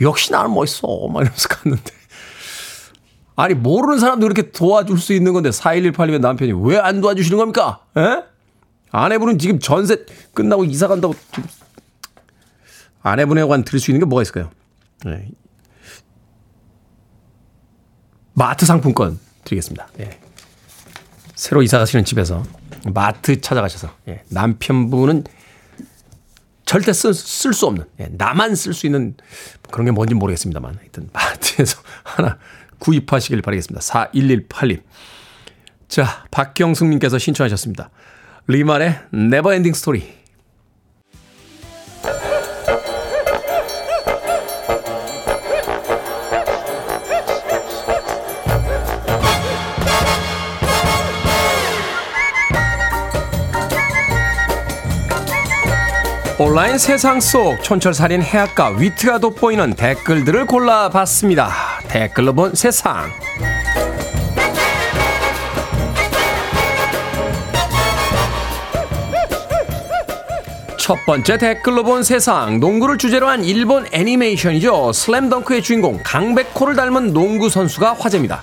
역시 나는 멋있어. 막 이러면서 갔는데. 아니, 모르는 사람도 이렇게 도와줄 수 있는 건데, 4118이면 남편이 왜 안 도와주시는 겁니까? 에? 아내분은 지금 전세 끝나고 이사 간다고 아내분에 관 드릴 수 있는 게 뭐가 있을까요? 네. 마트 상품권 드리겠습니다. 예. 새로 이사 가시는 집에서 마트 찾아가셔서 예. 남편분은 절대 쓸수 없는 예. 나만 쓸 수 있는 그런 게 뭔지 모르겠습니다만 하여튼 마트에서 [laughs] 하나 구입하시길 바라겠습니다. 4118님. 자, 박경숙님께서 신청하셨습니다. 리말의 Never Ending Story. 온라인 세상 속 촌철살인 해학과 위트가 돋보이는 댓글들을 골라봤습니다. 댓글로 본 세상. 첫 번째 댓글로 본 세상 농구를 주제로 한 일본 애니메이션이죠 슬램덩크의 주인공 강백호를 닮은 농구 선수가 화제입니다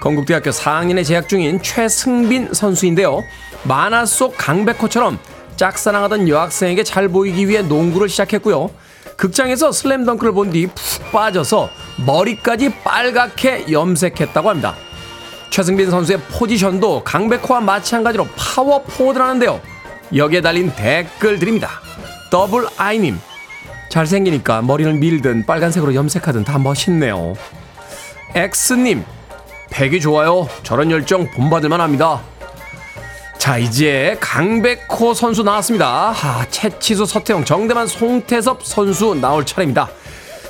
건국대학교 4학년에 재학 중인 최승빈 선수인데요 만화 속 강백호처럼 짝사랑하던 여학생에게 잘 보이기 위해 농구를 시작했고요 극장에서 슬램덩크를 본 뒤 푹 빠져서 머리까지 빨갛게 염색했다고 합니다 최승빈 선수의 포지션도 강백호와 마찬가지로 파워 포워드라는데요 여기에 달린 댓글들입니다. 더블 아이님. 잘생기니까 머리를 밀든 빨간색으로 염색하든 다 멋있네요. X님. 백이 좋아요. 저런 열정 본받을만 합니다. 자, 이제 강백호 선수 나왔습니다. 아, 채치수, 서태웅, 정대만, 송태섭 선수 나올 차례입니다.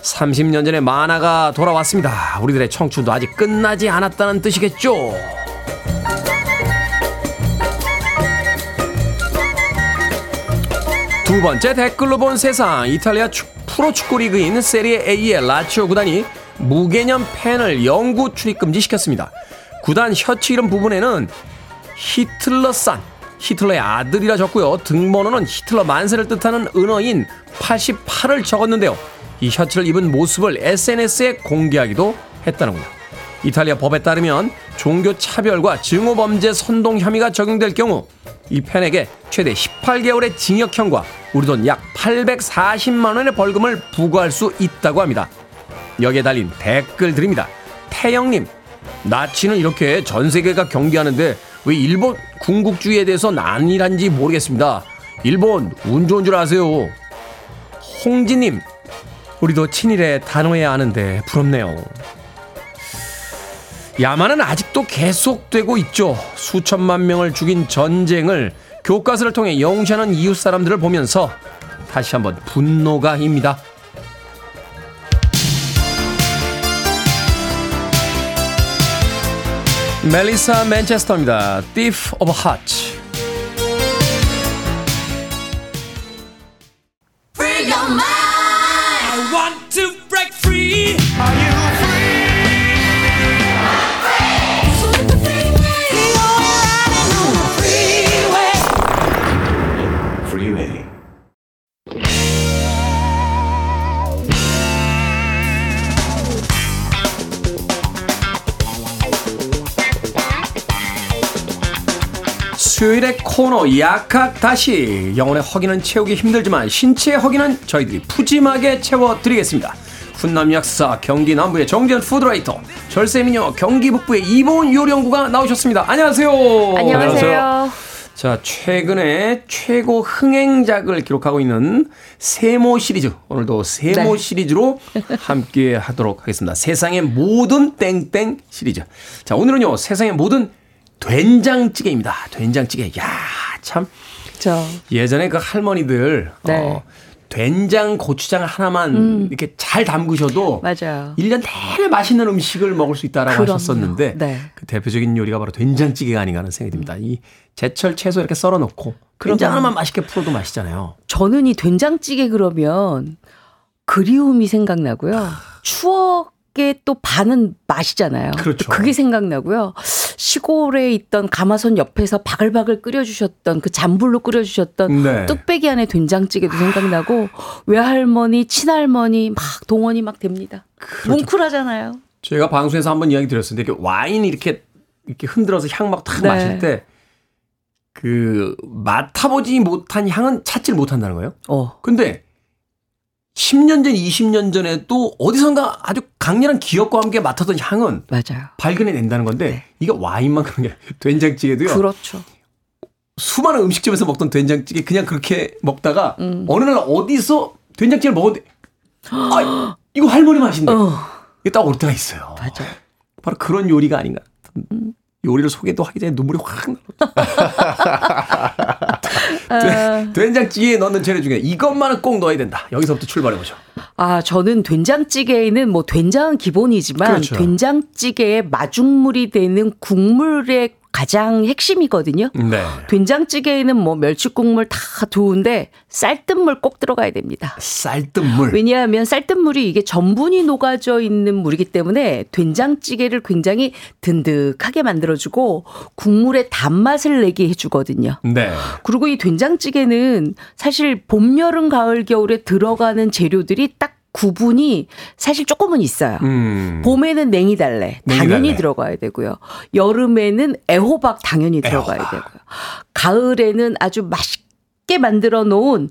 30년 전에 만화가 돌아왔습니다. 우리들의 청춘도 아직 끝나지 않았다는 뜻이겠죠. 두 번째 댓글로 본 세상 이탈리아 축, 프로축구 리그인 세리에 A의 라치오 구단이 무개념 팬을 영구 출입 금지시켰습니다. 구단 셔츠 이름 부분에는 히틀러 산 히틀러의 아들이라 적고요. 등번호는 히틀러 만세를 뜻하는 은어인 88을 적었는데요. 이 셔츠를 입은 모습을 SNS에 공개하기도 했다는군요. 이탈리아 법에 따르면 종교 차별과 증오 범죄 선동 혐의가 적용될 경우 이 팬에게 최대 18개월의 징역형과 우리 돈 약 840만 원의 벌금을 부과할 수 있다고 합니다. 여기에 달린 댓글들입니다. 태영님, 나치는 이렇게 전 세계가 경계하는데 왜 일본 군국주의에 대해서 난이란지 모르겠습니다. 일본 운 좋은 줄 아세요. 홍지님, 우리도 친일에 단호해야 하는데 부럽네요. 야만은 아직도 계속되고 있죠. 수천만 명을 죽인 전쟁을 교과서를 통해 영시하는 이웃 사람들을 보면서 다시 한번 분노가 입니다. 멜리사 맨체스터입니다. Thief of Hearts. 수요일의 코너 약학 다시 영혼의 허기는 채우기 힘들지만 신체의 허기는 저희들이 푸짐하게 채워드리겠습니다. 훈남 약사 경기 남부의 정재현 푸드라이터 절세미녀 경기 북부의 이보은 요리연구가 나오셨습니다. 안녕하세요. 안녕하세요. 자 최근에 최고 흥행작을 기록하고 있는 세모 시리즈 오늘도 세모 네. 시리즈로 함께 하도록 하겠습니다. 세상의 모든 땡땡 시리즈. 자 오늘은요 세상의 모든 된장찌개입니다. 된장찌개. 야, 참저 예전에 그 할머니들 네. 어, 된장 고추장 하나만 이렇게 잘 담그셔도 음. 맞아요. 1년 내내 맛있는 음식을 먹을 수 있다라고 그럼요. 하셨었는데 네. 그 대표적인 요리가 바로 된장찌개가 아닌가 하는 생각이 듭니다. 이 제철 채소 이렇게 썰어 놓고 된장 하나만 맛있게 풀어도 맛있잖아요. 저는 이 된장찌개 그러면 그리움이 생각나고요. 추억의 또 반은 맛이잖아요. 그렇죠. 게 생각나고요. 시골에 있던 가마솥 옆에서 바글바글 끓여주셨던 그 잔불로 끓여주셨던 네. 뚝배기 안에 된장찌개도 생각나고 외할머니, 친할머니 막 동원이 막 됩니다. 그렇죠. 뭉클하잖아요. 제가 방송에서 한번 이야기 드렸었는데 이렇게 와인 이렇게 이렇게 흔들어서 향 막탁 네. 마실 때 그 맡아보지 못한 향은 찾지를 못한다는 거예요. 어. 근데 10년 전, 20년 전에도 어디선가 아주 강렬한 기억과 함께 맡았던 향은 맞아요. 발견해낸다는 건데 네. 이게 와인만 그런 게 [laughs] 된장찌개도요. 그렇죠. 수많은 음식점에서 먹던 된장찌개 그냥 그렇게 먹다가 음. 어느 날 어디서 된장찌개를 먹었는데 아 이거 할머니 맛인데 어. 이게 딱 올 때가 있어요. 맞아요. 바로 그런 요리가 아닌가. 요리를 소개도 하기 전에 눈물이 확 [laughs] 아. 나. 된장찌개에 넣는 재료 중에 이것만은 꼭 넣어야 된다. 여기서부터 출발해 보죠. 아, 저는 된장찌개에는 뭐 된장은 기본이지만 그렇죠. 된장찌개의 마중물이 되는 국물의 가장 핵심이거든요. 네. 된장찌개에는 뭐 멸치 국물 다 좋은데 쌀뜨물 꼭 들어가야 됩니다. 쌀뜨물. 왜냐하면 쌀뜨물이 이게 전분이 녹아져 있는 물이기 때문에 된장찌개를 굉장히 든득하게 만들어주고 국물의 단맛을 내게 해주거든요. 네. 그리고 이 된장찌개는 사실 봄, 여름, 가을, 겨울에 들어가는 재료들이 딱 구분이 사실 조금은 있어요. 음. 봄에는 냉이달래 냉이달래. 당연히 들어가야 되고요. 여름에는 애호박 당연히 들어가야 애호박. 되고요. 가을에는 아주 맛있게 만들어 놓은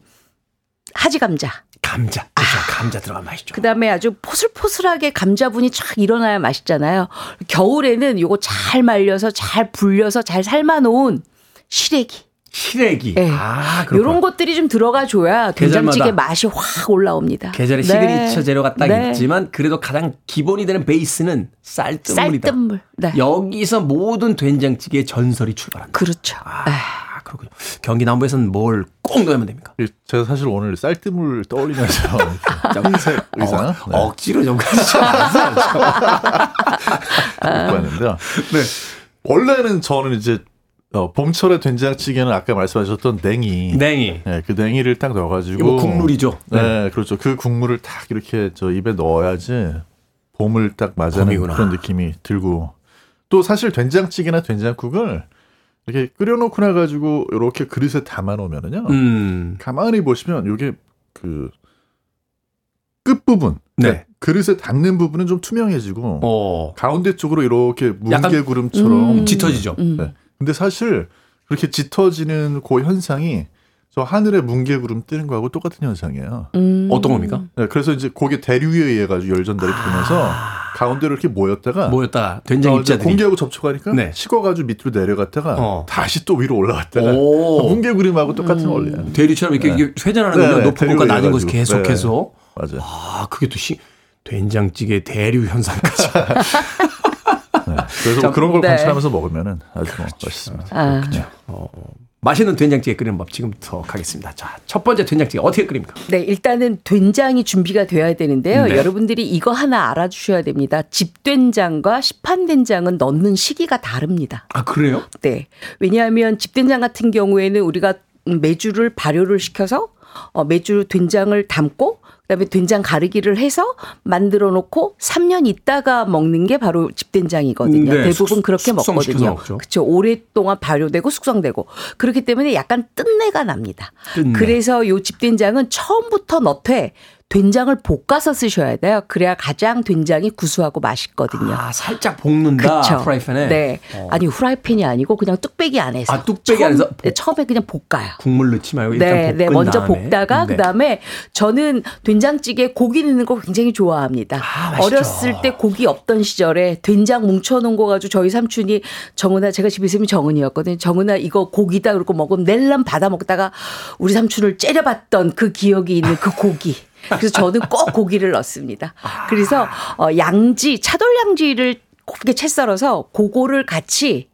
하지 감자. 감자. 그렇죠. 감자 들어가면 맛있죠. 그다음에 아주 포슬포슬하게 감자분이 쫙 일어나야 맛있잖아요. 겨울에는 요거 잘 말려서 잘 불려서 잘 삶아 놓은 시래기. 시래기. 예. 아, 그렇구나. 요런 것들이 좀 들어가 줘야 된장찌개. 맛이 확 올라옵니다. 계절의 네. 시그니처 재료가 딱 네. 있지만 그래도 가장 기본이 되는 베이스는 쌀뜨물이다. 쌀뜨물. 네. 여기서 모든 된장찌개의 전설이 출발한다. 그렇죠. 네. 아, 그렇군요. 경기 남부에서는 뭘 꼭 넣으면 됩니까? 제가 사실 오늘 쌀뜨물 떠올리면서 [laughs] 흰색 의상 어, 네, 억지로 좀 가시죠. 입고 왔는데요. 네. 원래는 저는 이제 어, 봄철의 된장찌개는 아까 말씀하셨던 냉이, 냉이. 네, 그 냉이를 딱 넣어가지고 이거 뭐 국물이죠. 네, 그렇죠. 그 국물을 딱 이렇게 저 입에 넣어야지 봄을 딱 맞이하는 봄이구나. 그런 느낌이 들고 또 사실 된장찌개나 된장국을 이렇게 끓여놓고 나가지고 이렇게 그릇에 담아 놓으면은요. 음. 가만히 보시면 이게 그 끝부분 네. 그릇에 닿는 부분은 좀 투명해지고 어. 가운데 쪽으로 이렇게 뭉게구름처럼 음. 짙어지죠. 음. 네. 근데 사실 그렇게 짙어지는 그 현상이 저 하늘에 뭉게구름 뜨는 거하고 똑같은 현상이에요. 음. 어떤 겁니까? 네, 그래서 이제 고게 대류에 의해 가지고 열전달이 되면서 가운데로 이렇게 모였다가 모였다가 된장 어, 입자들이. 공기하고 접촉하니까 네. 식어가지고 밑으로 내려갔다가 어. 다시 또 위로 올라갔다가 오. 뭉게구름하고 똑같은 원리예요. 대리처럼 이렇게, 이게 회전하는 네, 거죠. 높은 곳과 낮은 곳을 해가지고. 계속해서. 맞아요. 아, 그게 또 시, 된장찌개 대류 현상까지. [laughs] 네. 그래서 자, 그런 걸 네. 관찰하면서 먹으면 아주 뭐 맛있습니다. 아. 어, 맛있는 된장찌개 끓이는 법 지금부터 가겠습니다. 자, 첫 번째 된장찌개 어떻게 끓입니까? 네, 일단은 된장이 준비가 되어야 되는데요. 네. 여러분들이 이거 하나 알아주셔야 됩니다. 집된장과 시판된장은 넣는 시기가 다릅니다. 아, 그래요? 네. 왜냐하면 집된장 같은 경우에는 우리가 매주를 발효를 시켜서 어, 매주 된장을 담고 그다음에 된장 가르기를 해서 만들어 놓고 3년 있다가 먹는 게 바로 집된장이거든요. 네, 대부분 숙- 그렇게 먹거든요. 그렇죠. 오랫동안 발효되고 숙성되고 그렇기 때문에 약간 뜬내가 납니다. 뜬내. 그래서 요 집된장은 처음부터 넣되 된장을 볶아서 쓰셔야 돼요. 그래야 가장 된장이 구수하고 맛있거든요. 아, 살짝 볶는다. 그쵸. 프라이팬에. 네. 어. 아니 후라이팬이 아니고 그냥 뚝배기 안에서. 아, 뚝배기 처음, 안에서 네, 처음에 그냥 볶아요. 국물 넣지 말고 일단 네, 네. 먼저 다음에. 볶다가 네. 그다음에 저는 된장찌개 고기 넣는 거 굉장히 좋아합니다. 아, 맛있죠. 어렸을 때 고기 없던 시절에 된장 뭉쳐 놓은 거 가지고 저희 삼촌이 정은아 제가 집에 있으면 정은이었거든요. 정은아 이거 고기다 그러고 먹으면 낼람 받아 먹다가 우리 삼촌을 째려봤던 그 기억이 있는 그 고기. 그래서 저는 꼭 고기를 넣습니다. 그래서 어, 양지 차돌 양지를 곱게 채 썰어서 그거를 같이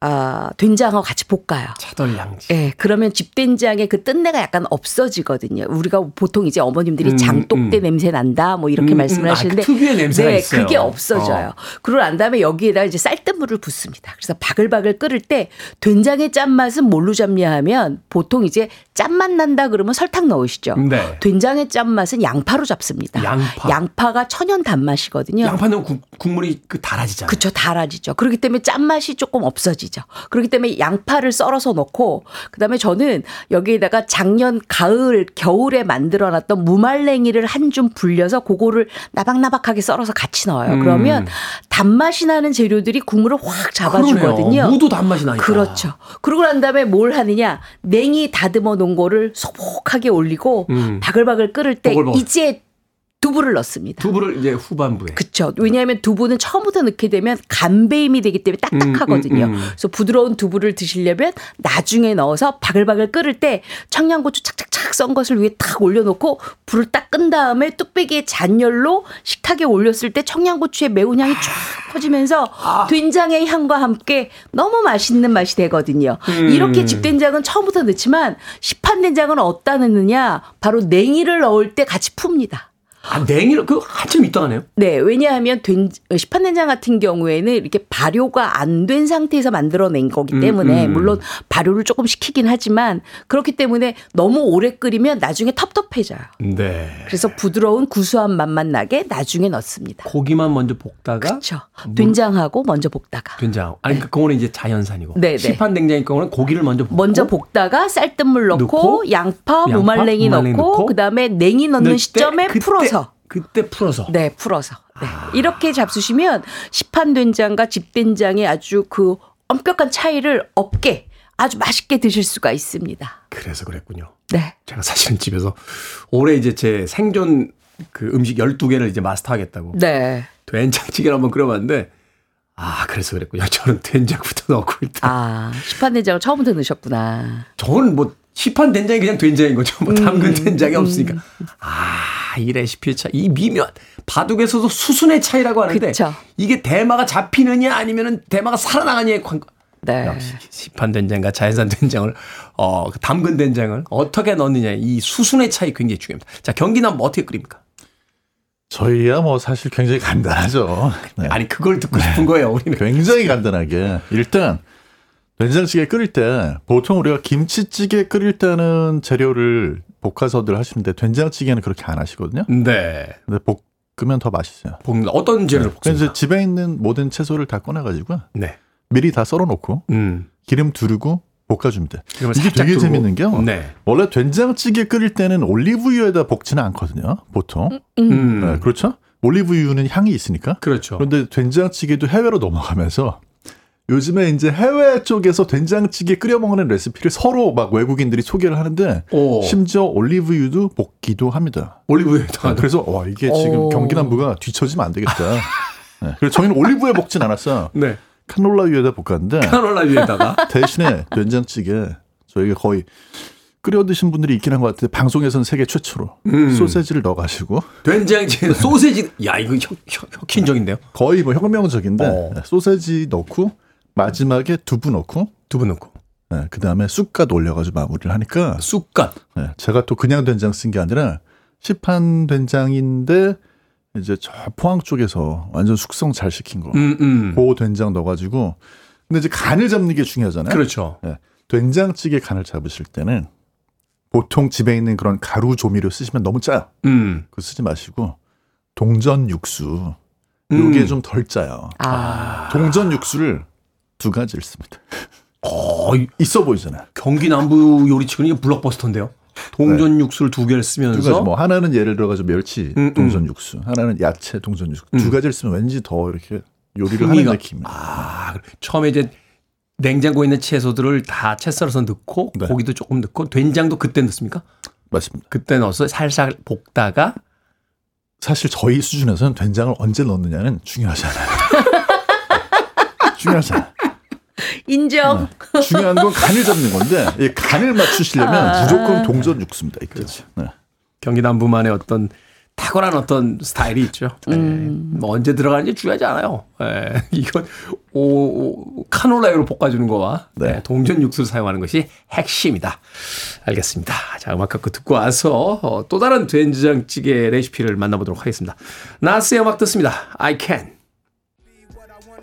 아, 된장하고 같이 볶아요. 차돌 양지. 예, 그러면 집된장의 그 뜬내가 약간 없어지거든요. 우리가 보통 이제 어머님들이 음, 장독대 음. 냄새 난다 뭐 이렇게 음, 말씀을 음. 아, 하시는데 그 특유의 냄새가 네, 있어요. 그게 없어져요. 그러고 난 다음에 여기에다 이제 쌀뜨물을 붓습니다. 그래서 바글바글 끓을 때 된장의 짠맛은 뭘로 잡냐 하면 보통 이제 짠맛 난다 그러면 설탕 넣으시죠. 네. 된장의 짠맛은 양파로 잡습니다. 양파. 가 천연 단맛이거든요. 양파 넣으면 국, 국물이 그 달아지잖아요. 그쵸, 달아지죠. 그렇기 때문에 짠맛이 조금 없어지 죠. 그렇기 때문에 양파를 썰어서 넣고, 그 다음에 저는 여기에다가 작년 가을, 겨울에 만들어 놨던 무말랭이를 한 줌 불려서 그거를 나박나박하게 썰어서 같이 넣어요. 음. 그러면 단맛이 나는 재료들이 국물을 확 잡아주거든요. 무도 단맛이 나니까. 그렇죠. 그러고 난 다음에 뭘 하느냐. 냉이 다듬어 놓은 거를 소복하게 올리고 음. 바글바글 끓을 때 보글보글. 이제 두부를 넣습니다. 두부를 이제 후반부에. 그렇죠. 왜냐하면 두부는 처음부터 넣게 되면 간배임이 되기 때문에 딱딱하거든요. 음, 음, 음. 그래서 부드러운 두부를 드시려면 나중에 넣어서 바글바글 끓을 때 청양고추 착착착 썬 것을 위에 탁 올려놓고 불을 딱 끈 다음에 뚝배기에 잔열로 식탁에 올렸을 때 청양고추의 매운 향이 쫙 퍼지면서 된장의 향과 함께 너무 맛있는 맛이 되거든요. 음. 이렇게 집된장은 처음부터 넣지만 시판된장은 어디다 넣느냐 바로 냉이를 넣을 때 같이 풉니다. 아, 냉이를 그 한참 있다 하네요. 네, 왜냐하면 된, 시판 된장 같은 경우에는 이렇게 발효가 안 된 상태에서 만들어낸 거기 때문에 음, 음. 물론 발효를 조금 시키긴 하지만 그렇기 때문에 너무 오래 끓이면 나중에 텁텁해져요. 네. 그래서 부드러운 구수한 맛만 나게 나중에 넣습니다. 고기만 먼저 볶다가 그렇죠. 된장하고 먼저 볶다가 된장. 아니 그 그거는 이제 자연산이고. 네, 네. 시판 된장의 경우는 고기를 먼저 볶고 먼저 볶다가 쌀뜨물 넣고, 넣고, 양파, 양파, 무말랭이, 무말랭이 넣고, 넣고, 그다음에 냉이 넣는 시점에 풀어서 그때 풀어서. 네, 풀어서. 네. 이렇게 잡수시면 시판 된장과 집 된장의 아주 그 엄격한 차이를 없게 아주 맛있게 드실 수가 있습니다. 그래서 그랬군요. 네. 제가 사실은 집에서 올해 이제 제 생존 그 음식 12개를 이제 마스터하겠다고 네. 된장찌개를 한번 끓여봤는데 아 그래서 그랬군요. 저는 된장부터 넣고 일단 아, 시판 된장을 처음부터 넣으셨구나. 저는 뭐 시판 된장이 그냥 된장인 거죠. 음, 뭐 담근 된장이 없으니까. 아, 이 레시피의 차, 이 미묘한 바둑에서도 수순의 차이라고 하는데 그쵸. 이게 대마가 잡히느냐 아니면은 대마가 살아나가냐의 관. 네. 역시 시판 된장과 자연산 된장을 어, 그 담근 된장을 어떻게 넣느냐 이 수순의 차이 굉장히 중요합니다. 자, 경기는 뭐 어떻게 끓입니까? 저희야 뭐 사실 굉장히 간단하죠. 네. [laughs] 아니 그걸 듣고 싶은 거예요. 우리는 굉장히 간단하게 일단 된장찌개 끓일 때 보통 우리가 김치찌개 끓일 때는 재료를 볶아서들 하시는데 된장찌개는 그렇게 안 하시거든요. 네. 근데 볶으면 더 맛있어요. 볶는 어떤 재료를 이제 볶습니까? 집에 있는 모든 채소를 다 꺼내가지고 네. 미리 다 썰어놓고 음. 기름 두르고. 기름을 이게 되게 두르고. 재밌는 게요. 네. 원래 된장찌개 끓일 때는 올리브유에다 볶지는 않거든요. 보통. 음. 네, 그렇죠? 올리브유는 향이 있으니까. 그렇죠. 그런데 된장찌개도 해외로 넘어가면서 요즘에 이제 해외 쪽에서 된장찌개 끓여 먹는 레시피를 서로 막 외국인들이 소개를 하는데 오. 심지어 올리브유도 볶기도 합니다. 올리브유에다가 그래서 와 이게 지금 오. 경기 남부가 뒤처지면 안 되겠다. [laughs] 네. 그래서 저희는 올리브유에 볶진 않았어요. 네. 카놀라유에다 볶았는데 카놀라유에다가 [laughs] 대신에 된장찌개 저희가 거의 끓여 드신 분들이 있긴 한 것 같아요. 방송에서는 세계 최초로 음. 소세지를 넣어가지고 된장찌개 소세지 야 이거 혁, 혁, 혁신적인데요. 거의 뭐 혁명적인데 어. 네, 소세지 넣고 마지막에 두부 넣고 두부 넣고 네, 그 다음에 쑥갓 올려가지고 마무리를 하니까 쑥갓. 네, 제가 또 그냥 된장 쓴 게 아니라 시판 된장인데 이제 저 포항 쪽에서 완전 숙성 잘 시킨 거. 음, 음. 고 된장 넣어가지고 근데 이제 간을 잡는 게 중요하잖아요. 그렇죠. 네, 된장찌개 간을 잡으실 때는 보통 집에 있는 그런 가루 조미료 쓰시면 너무 짜요. 음. 그거 쓰지 마시고 동전 육수 음. 요게 좀 덜 짜요. 아. 동전 육수를 두 가지를 씁니다. 어, 이 있어 보이잖아요. 경기 남부 요리치고는 이게 블록버스터인데요. 동전 육수를 두 개를 두 쓰면서 가지 뭐 하나는 예를 들어가지고 멸치 음, 음. 동전 육수, 하나는 야채 동전 육수. 음. 두 가지를 쓰면 왠지 더 이렇게 요리를 하는 흥미가- 느낌이에요. 아, 처음에 이제 냉장고에 있는 채소들을 다 채 썰어서 넣고 네. 고기도 조금 넣고 된장도 그때 넣습니까? 맞습니다. 그때 넣어서 살살 볶다가 사실 저희 수준에서는 된장을 언제 넣느냐는 중요하지 않아요. [laughs] 중요하지 않아요. [laughs] 인정. 중요한 건 간을 잡는 건데 이 간을 맞추시려면 무조건 동전 육수입니다. 이때. 네. 경기 남부만의 어떤 탁월한 어떤 스타일이 있죠. 네. 뭐 언제 들어가는지 중요하지 않아요. 예. [laughs] 이건 오, 오, 카놀라유로 볶아주는 거와 네. 네, 동전 육수를 사용하는 것이 핵심이다. 알겠습니다. 자, 음악 갖고 듣고 와서 어, 또 다른 된장찌개 레시피를 만나보도록 하겠습니다. 나스의 음악 듣습니다. I can.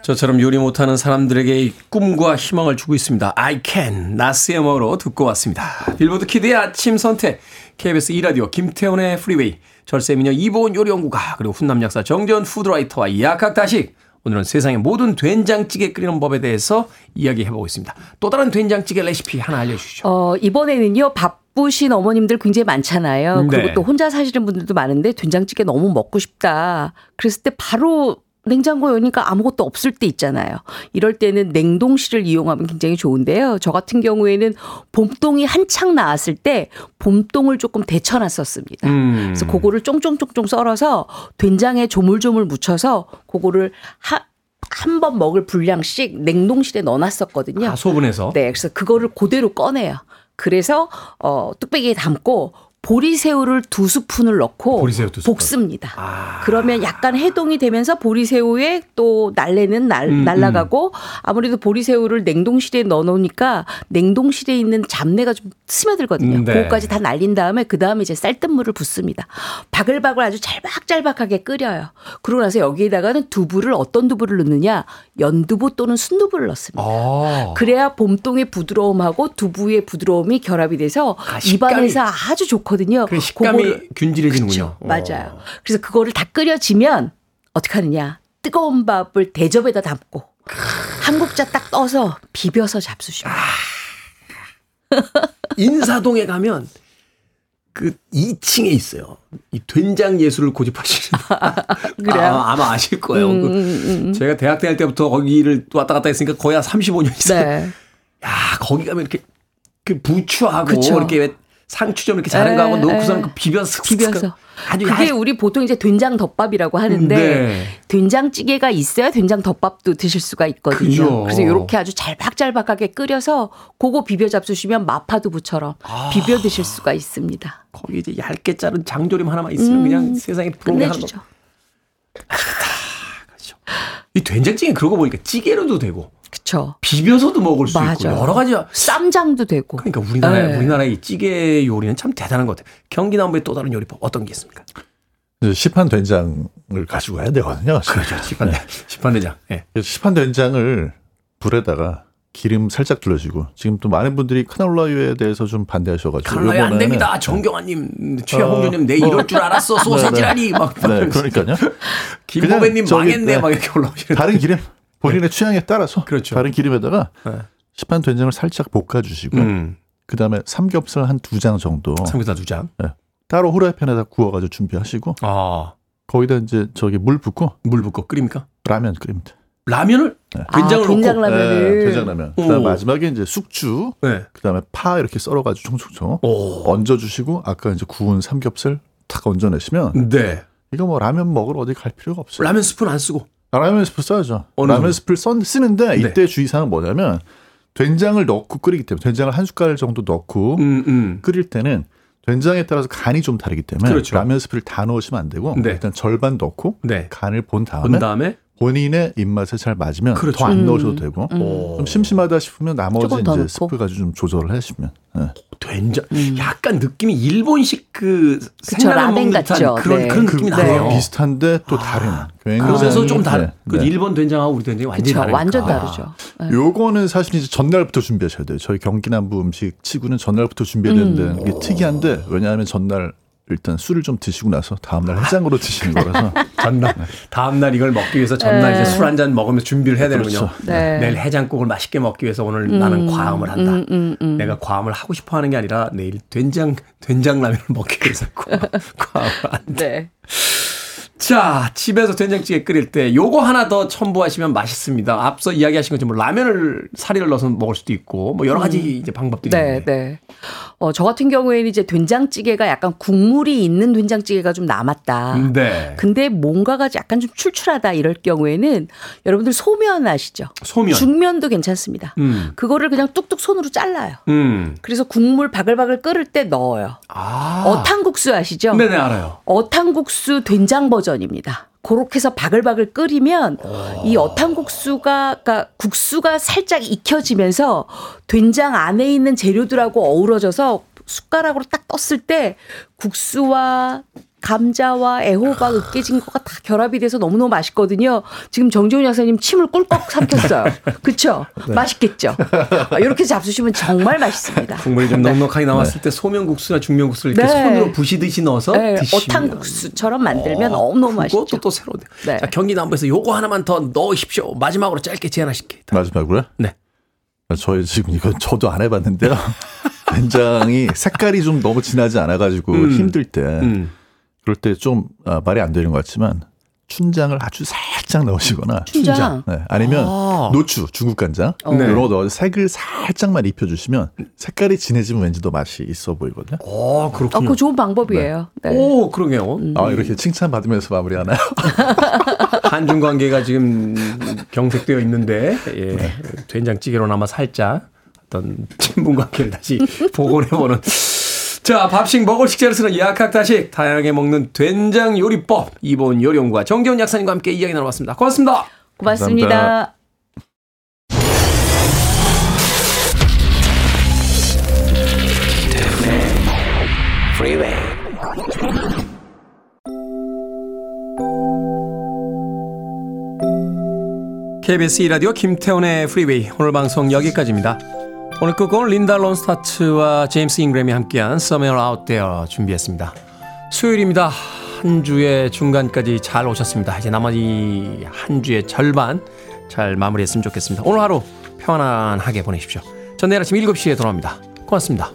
저처럼 요리 못하는 사람들에게 이 꿈과 희망을 주고 있습니다. I can. 나스의 음악으로 듣고 왔습니다. 빌보드 키드의 아침 선택. KBS 2라디오 김태훈의 프리웨이. 절세미녀 이보은 요리연구가 그리고 훈남 약사 정재훈 food writer와 약학다식. 오늘은 세상의 모든 된장찌개 끓이는 법에 대해서 이야기해보고 있습니다. 또 다른 된장찌개 레시피 하나 알려주시죠. 어, 이번에는요, 바쁘신 어머님들 굉장히 많잖아요. 네. 그리고 또 혼자 사시는 분들도 많은데 된장찌개 너무 먹고 싶다. 그랬을 때 바로 냉장고에 오니까 아무것도 없을 때 있잖아요. 이럴 때는 냉동실을 이용하면 굉장히 좋은데요. 저 같은 경우에는 봄동이 한창 나왔을 때 봄동을 조금 데쳐놨었습니다. 음. 그래서 그거를 쫑쫑쫑쫑 썰어서 된장에 조물조물 묻혀서 그거를 한번 먹을 분량씩 냉동실에 넣어놨었거든요. 아, 소분해서. 네, 그래서 그거를 그대로 꺼내요. 그래서 어 뚝배기에 담고 보리새우를 두 스푼을 넣고 보리새우 두 스푼. 볶습니다. 아. 그러면 약간 해동이 되면서 보리새우에 또 날래는 날, 음, 날라가고 아무래도 보리새우를 냉동실에 넣어놓으니까 냉동실에 있는 잡내가 좀 스며들거든요. 음, 네. 그거까지 다 날린 다음에 그 다음에 이제 쌀뜨물을 붓습니다. 바글바글 아주 짤박짤박하게 끓여요. 그러고 나서 여기에다가는 두부를 어떤 두부를 넣느냐 연두부 또는 순두부를 넣습니다. 아. 그래야 봄동의 부드러움하고 두부의 부드러움이 결합이 돼서 아, 입안에서 아주 좋거든요. 그 식감이 그거를- 균질해지는군요. 그쵸, 맞아요. 그래서 그거를 다 끓여지면 어떻게 하느냐. 뜨거운 밥을 대접에다 담고 한 국자 딱 떠서 비벼서 잡수십니다. 인사동에 가면 그 2층에 있어요. 이 된장 예술을 고집하시는. [laughs] 그래요? 아, 아마 아실 거예요. 음, 그 음, 음. 제가 대학 다닐 때부터 거기를 왔다 갔다 했으니까 거의 한 35년 있어요. 네. 야, 거기 가면 이렇게 그 부추하고 그쵸. 이렇게 왜 상추 좀 이렇게 자른 거 하고 에, 넣고서는 에. 그 비벼서 비벼서. 아주 그게 얇- 우리 보통 이제 된장 덮밥이라고 하는데 네. 된장찌개가 있어야 된장 덮밥도 드실 수가 있거든요. 그죠. 그래서 이렇게 아주 잘박잘박하게 끓여서 그거 비벼 잡수시면 마파두부처럼 아. 비벼 드실 수가 있습니다. 거기 이제 얇게 자른 장조림 하나만 있으면 그냥 세상에 부러운 게 하나 끝내주죠. 이 된장찌개 그러고 보니까 찌개로도 되고 그쵸. 비벼서도 먹을 수 있고. 여러 가지 쌈장도 되고. 그러니까 우리나라 네. 우리나라의 찌개 요리는 참 대단한 것 같아요. 경기 남부의 또 다른 요리법 어떤 게 있습니까? 시판 된장을 가지고 가야 되거든요. 그렇죠. 시판 시판대장. 예. 그래서 시판 된장을 불에다가 기름 살짝 둘러주고 지금 또 많은 분들이 카놀라유에 대해서 좀 반대하셔가지고 칼라야 안 됩니다. 정경환님, 최영준님, 내 어. 이럴 줄 알았어. 소세지라니 [laughs] 막. 네, 그러니까요. 김보배님 망했네. 네. 막 이렇게 올라오시는. 다른 기름 본인의 취향에 따라서 그렇죠. 다른 기름에다가 네. 시판 된장을 살짝 볶아주시고 음. 그 다음에 삼겹살 한 두 장 정도 삼겹살 두 장. 따로 후라이팬에다 구워가지고 준비하시고 아, 거기다 이제 저기 물 붓고 물 붓고 끓입니까? 라면 끓입니다. 라면을 아, 된장을 된장 넣고. 라면을. 네, 된장라면. 그다음 오. 마지막에 이제 숙주, 네. 그다음에 파 이렇게 썰어가지고 총총총 오. 얹어주시고 아까 이제 구운 삼겹살 탁 얹어내시면 네. 이거 뭐 라면 먹으러 어디 갈 필요가 없어요. 라면 스프 안 쓰고. 아, 라면 스프 써야죠. 라면? 스프를 써, 쓰는데 네. 이때 주의사항은 뭐냐면 된장을 넣고 끓이기 때문에 된장을 한 숟갈 정도 넣고 음, 음. 끓일 때는 된장에 따라서 간이 좀 다르기 때문에 그렇죠. 라면 스프를 다 넣으시면 안 되고 네. 일단 절반 넣고 네. 간을 본 다음에 본 다음에 본인의 입맛에 잘 맞으면 그렇죠. 더 안 음. 넣으셔도 되고 오. 좀 심심하다 싶으면 나머지 이제. 스프 가지고 좀 조절을 하시면 예. 된장. 약간 느낌이 일본식 그 생라면 먹는 듯한 같죠. 그런 네. 그런 그 느낌이 거 나네요. 비슷한데 또 다른 굉장히 그러면서 좀 다른. 네, 그 네. 일본 된장하고 우리 된장이 완전히. 다르니까. 완전 다르죠. 네. 요거는 사실 이제 전날부터 준비하셔야 돼요. 저희 경기 남부 음식 치고는 전날부터 준비해야 되는데 이게 특이한데 왜냐하면 전날 일단 술을 좀 드시고 나서 다음날 해장으로 드시는 거라서 [laughs] 전날 다음 날 이걸 먹기 위해서 전날 네. 이제 술 한 잔 먹으면서 준비를 해야 되는군요. 그렇죠. 네. 내일 해장국을 맛있게 먹기 위해서 오늘 나는 과음을 한다. 음, 음, 음. 내가 과음을 하고 싶어 하는 게 아니라 내일 된장 된장 라면을 먹기 위해서 과- [laughs] 과음을 한다. 네. 자, 집에서 된장찌개 끓일 때 요거 하나 더 첨부하시면 맛있습니다. 앞서 이야기하신 것처럼 뭐 라면을 사리를 넣어서 먹을 수도 있고 뭐 여러 가지 이제 방법들이 네, 있는데. 네. 어, 저 같은 경우에는 이제 된장찌개가 약간 국물이 있는 된장찌개가 좀 남았다. 네. 근데 뭔가가 약간 좀 출출하다 이럴 경우에는 여러분들 소면 아시죠? 소면. 중면도 괜찮습니다. 음. 그거를 그냥 뚝뚝 손으로 잘라요. 음. 그래서 국물 바글바글 끓을 때 넣어요. 아. 어탕국수 아시죠? 네네 알아요. 어탕국수 된장 버전입니다. 그렇게 해서 바글바글 끓이면 이 어탕국수가 그러니까 국수가 살짝 익혀지면서 된장 안에 있는 재료들하고 어우러져서 숟가락으로 딱 떴을 때 국수와 감자와 애호박 으깨진 거가 다 결합이 돼서 너무너무 맛있거든요. 지금 정재훈 약사님 침을 꿀꺽 삼켰어요. [laughs] 그쵸? 맛있겠죠? 아, 이렇게 잡수시면 정말 맛있습니다. 국물이 좀 넉넉하게 나왔을 때 소면국수나 중면국수를 이렇게 네. 손으로 부시듯이 넣어서 네, 드시면 어탕국수처럼 만들면 너무너무 맛있죠. 그것도 또 새로운데. 네. 자, 경기 남부에서 요거 하나만 더 넣으십시오. 마지막으로 짧게 제안하실게요. 마지막으로요. 네. 저희 지금 이거 저도 안 해봤는데요. [laughs] 된장이 색깔이 좀 너무 진하지 않아가지고 음. 힘들 때 음. 그럴 때좀 아, 말이 안 되는 것 같지만 춘장을 아주 살짝 넣으시거나 춘장. 네, 아니면 아. 노추 중국 간장 네. 이런 거 넣어 색을 살짝만 입혀주시면 색깔이 진해지면 왠지 더 맛이 있어 보이거든요. 어, 어, 그렇군요. 그거 좋은 방법이에요. 네. 오, 그러게요. 아 이렇게 칭찬 받으면서 마무리하나요? [laughs] 한중 관계가 지금 경색되어 있는데 예, 된장찌개로나마 살짝 어떤 친분 관계를 다시 복원해보는 자 밥식 먹을 식재를 쓰는 약학다식 다양하게 먹는 된장 요리법 이본 요리원과 정재훈 약사님과 함께 이야기 나눠봤습니다 고맙습니다 고맙습니다. 감사합니다. KBS 2라디오 김태훈의 프리웨이 오늘 방송 여기까지입니다 오늘 끝곡은 린다 론스타츠와 제임스 잉그램이 함께한 Somewhere Out There 준비했습니다. 수요일입니다. 한 주의 중간까지 잘 오셨습니다. 이제 나머지 한 주의 절반 잘 마무리했으면 좋겠습니다. 오늘 하루 편안하게 보내십시오. 전 내일 아침 7시에 돌아옵니다. 고맙습니다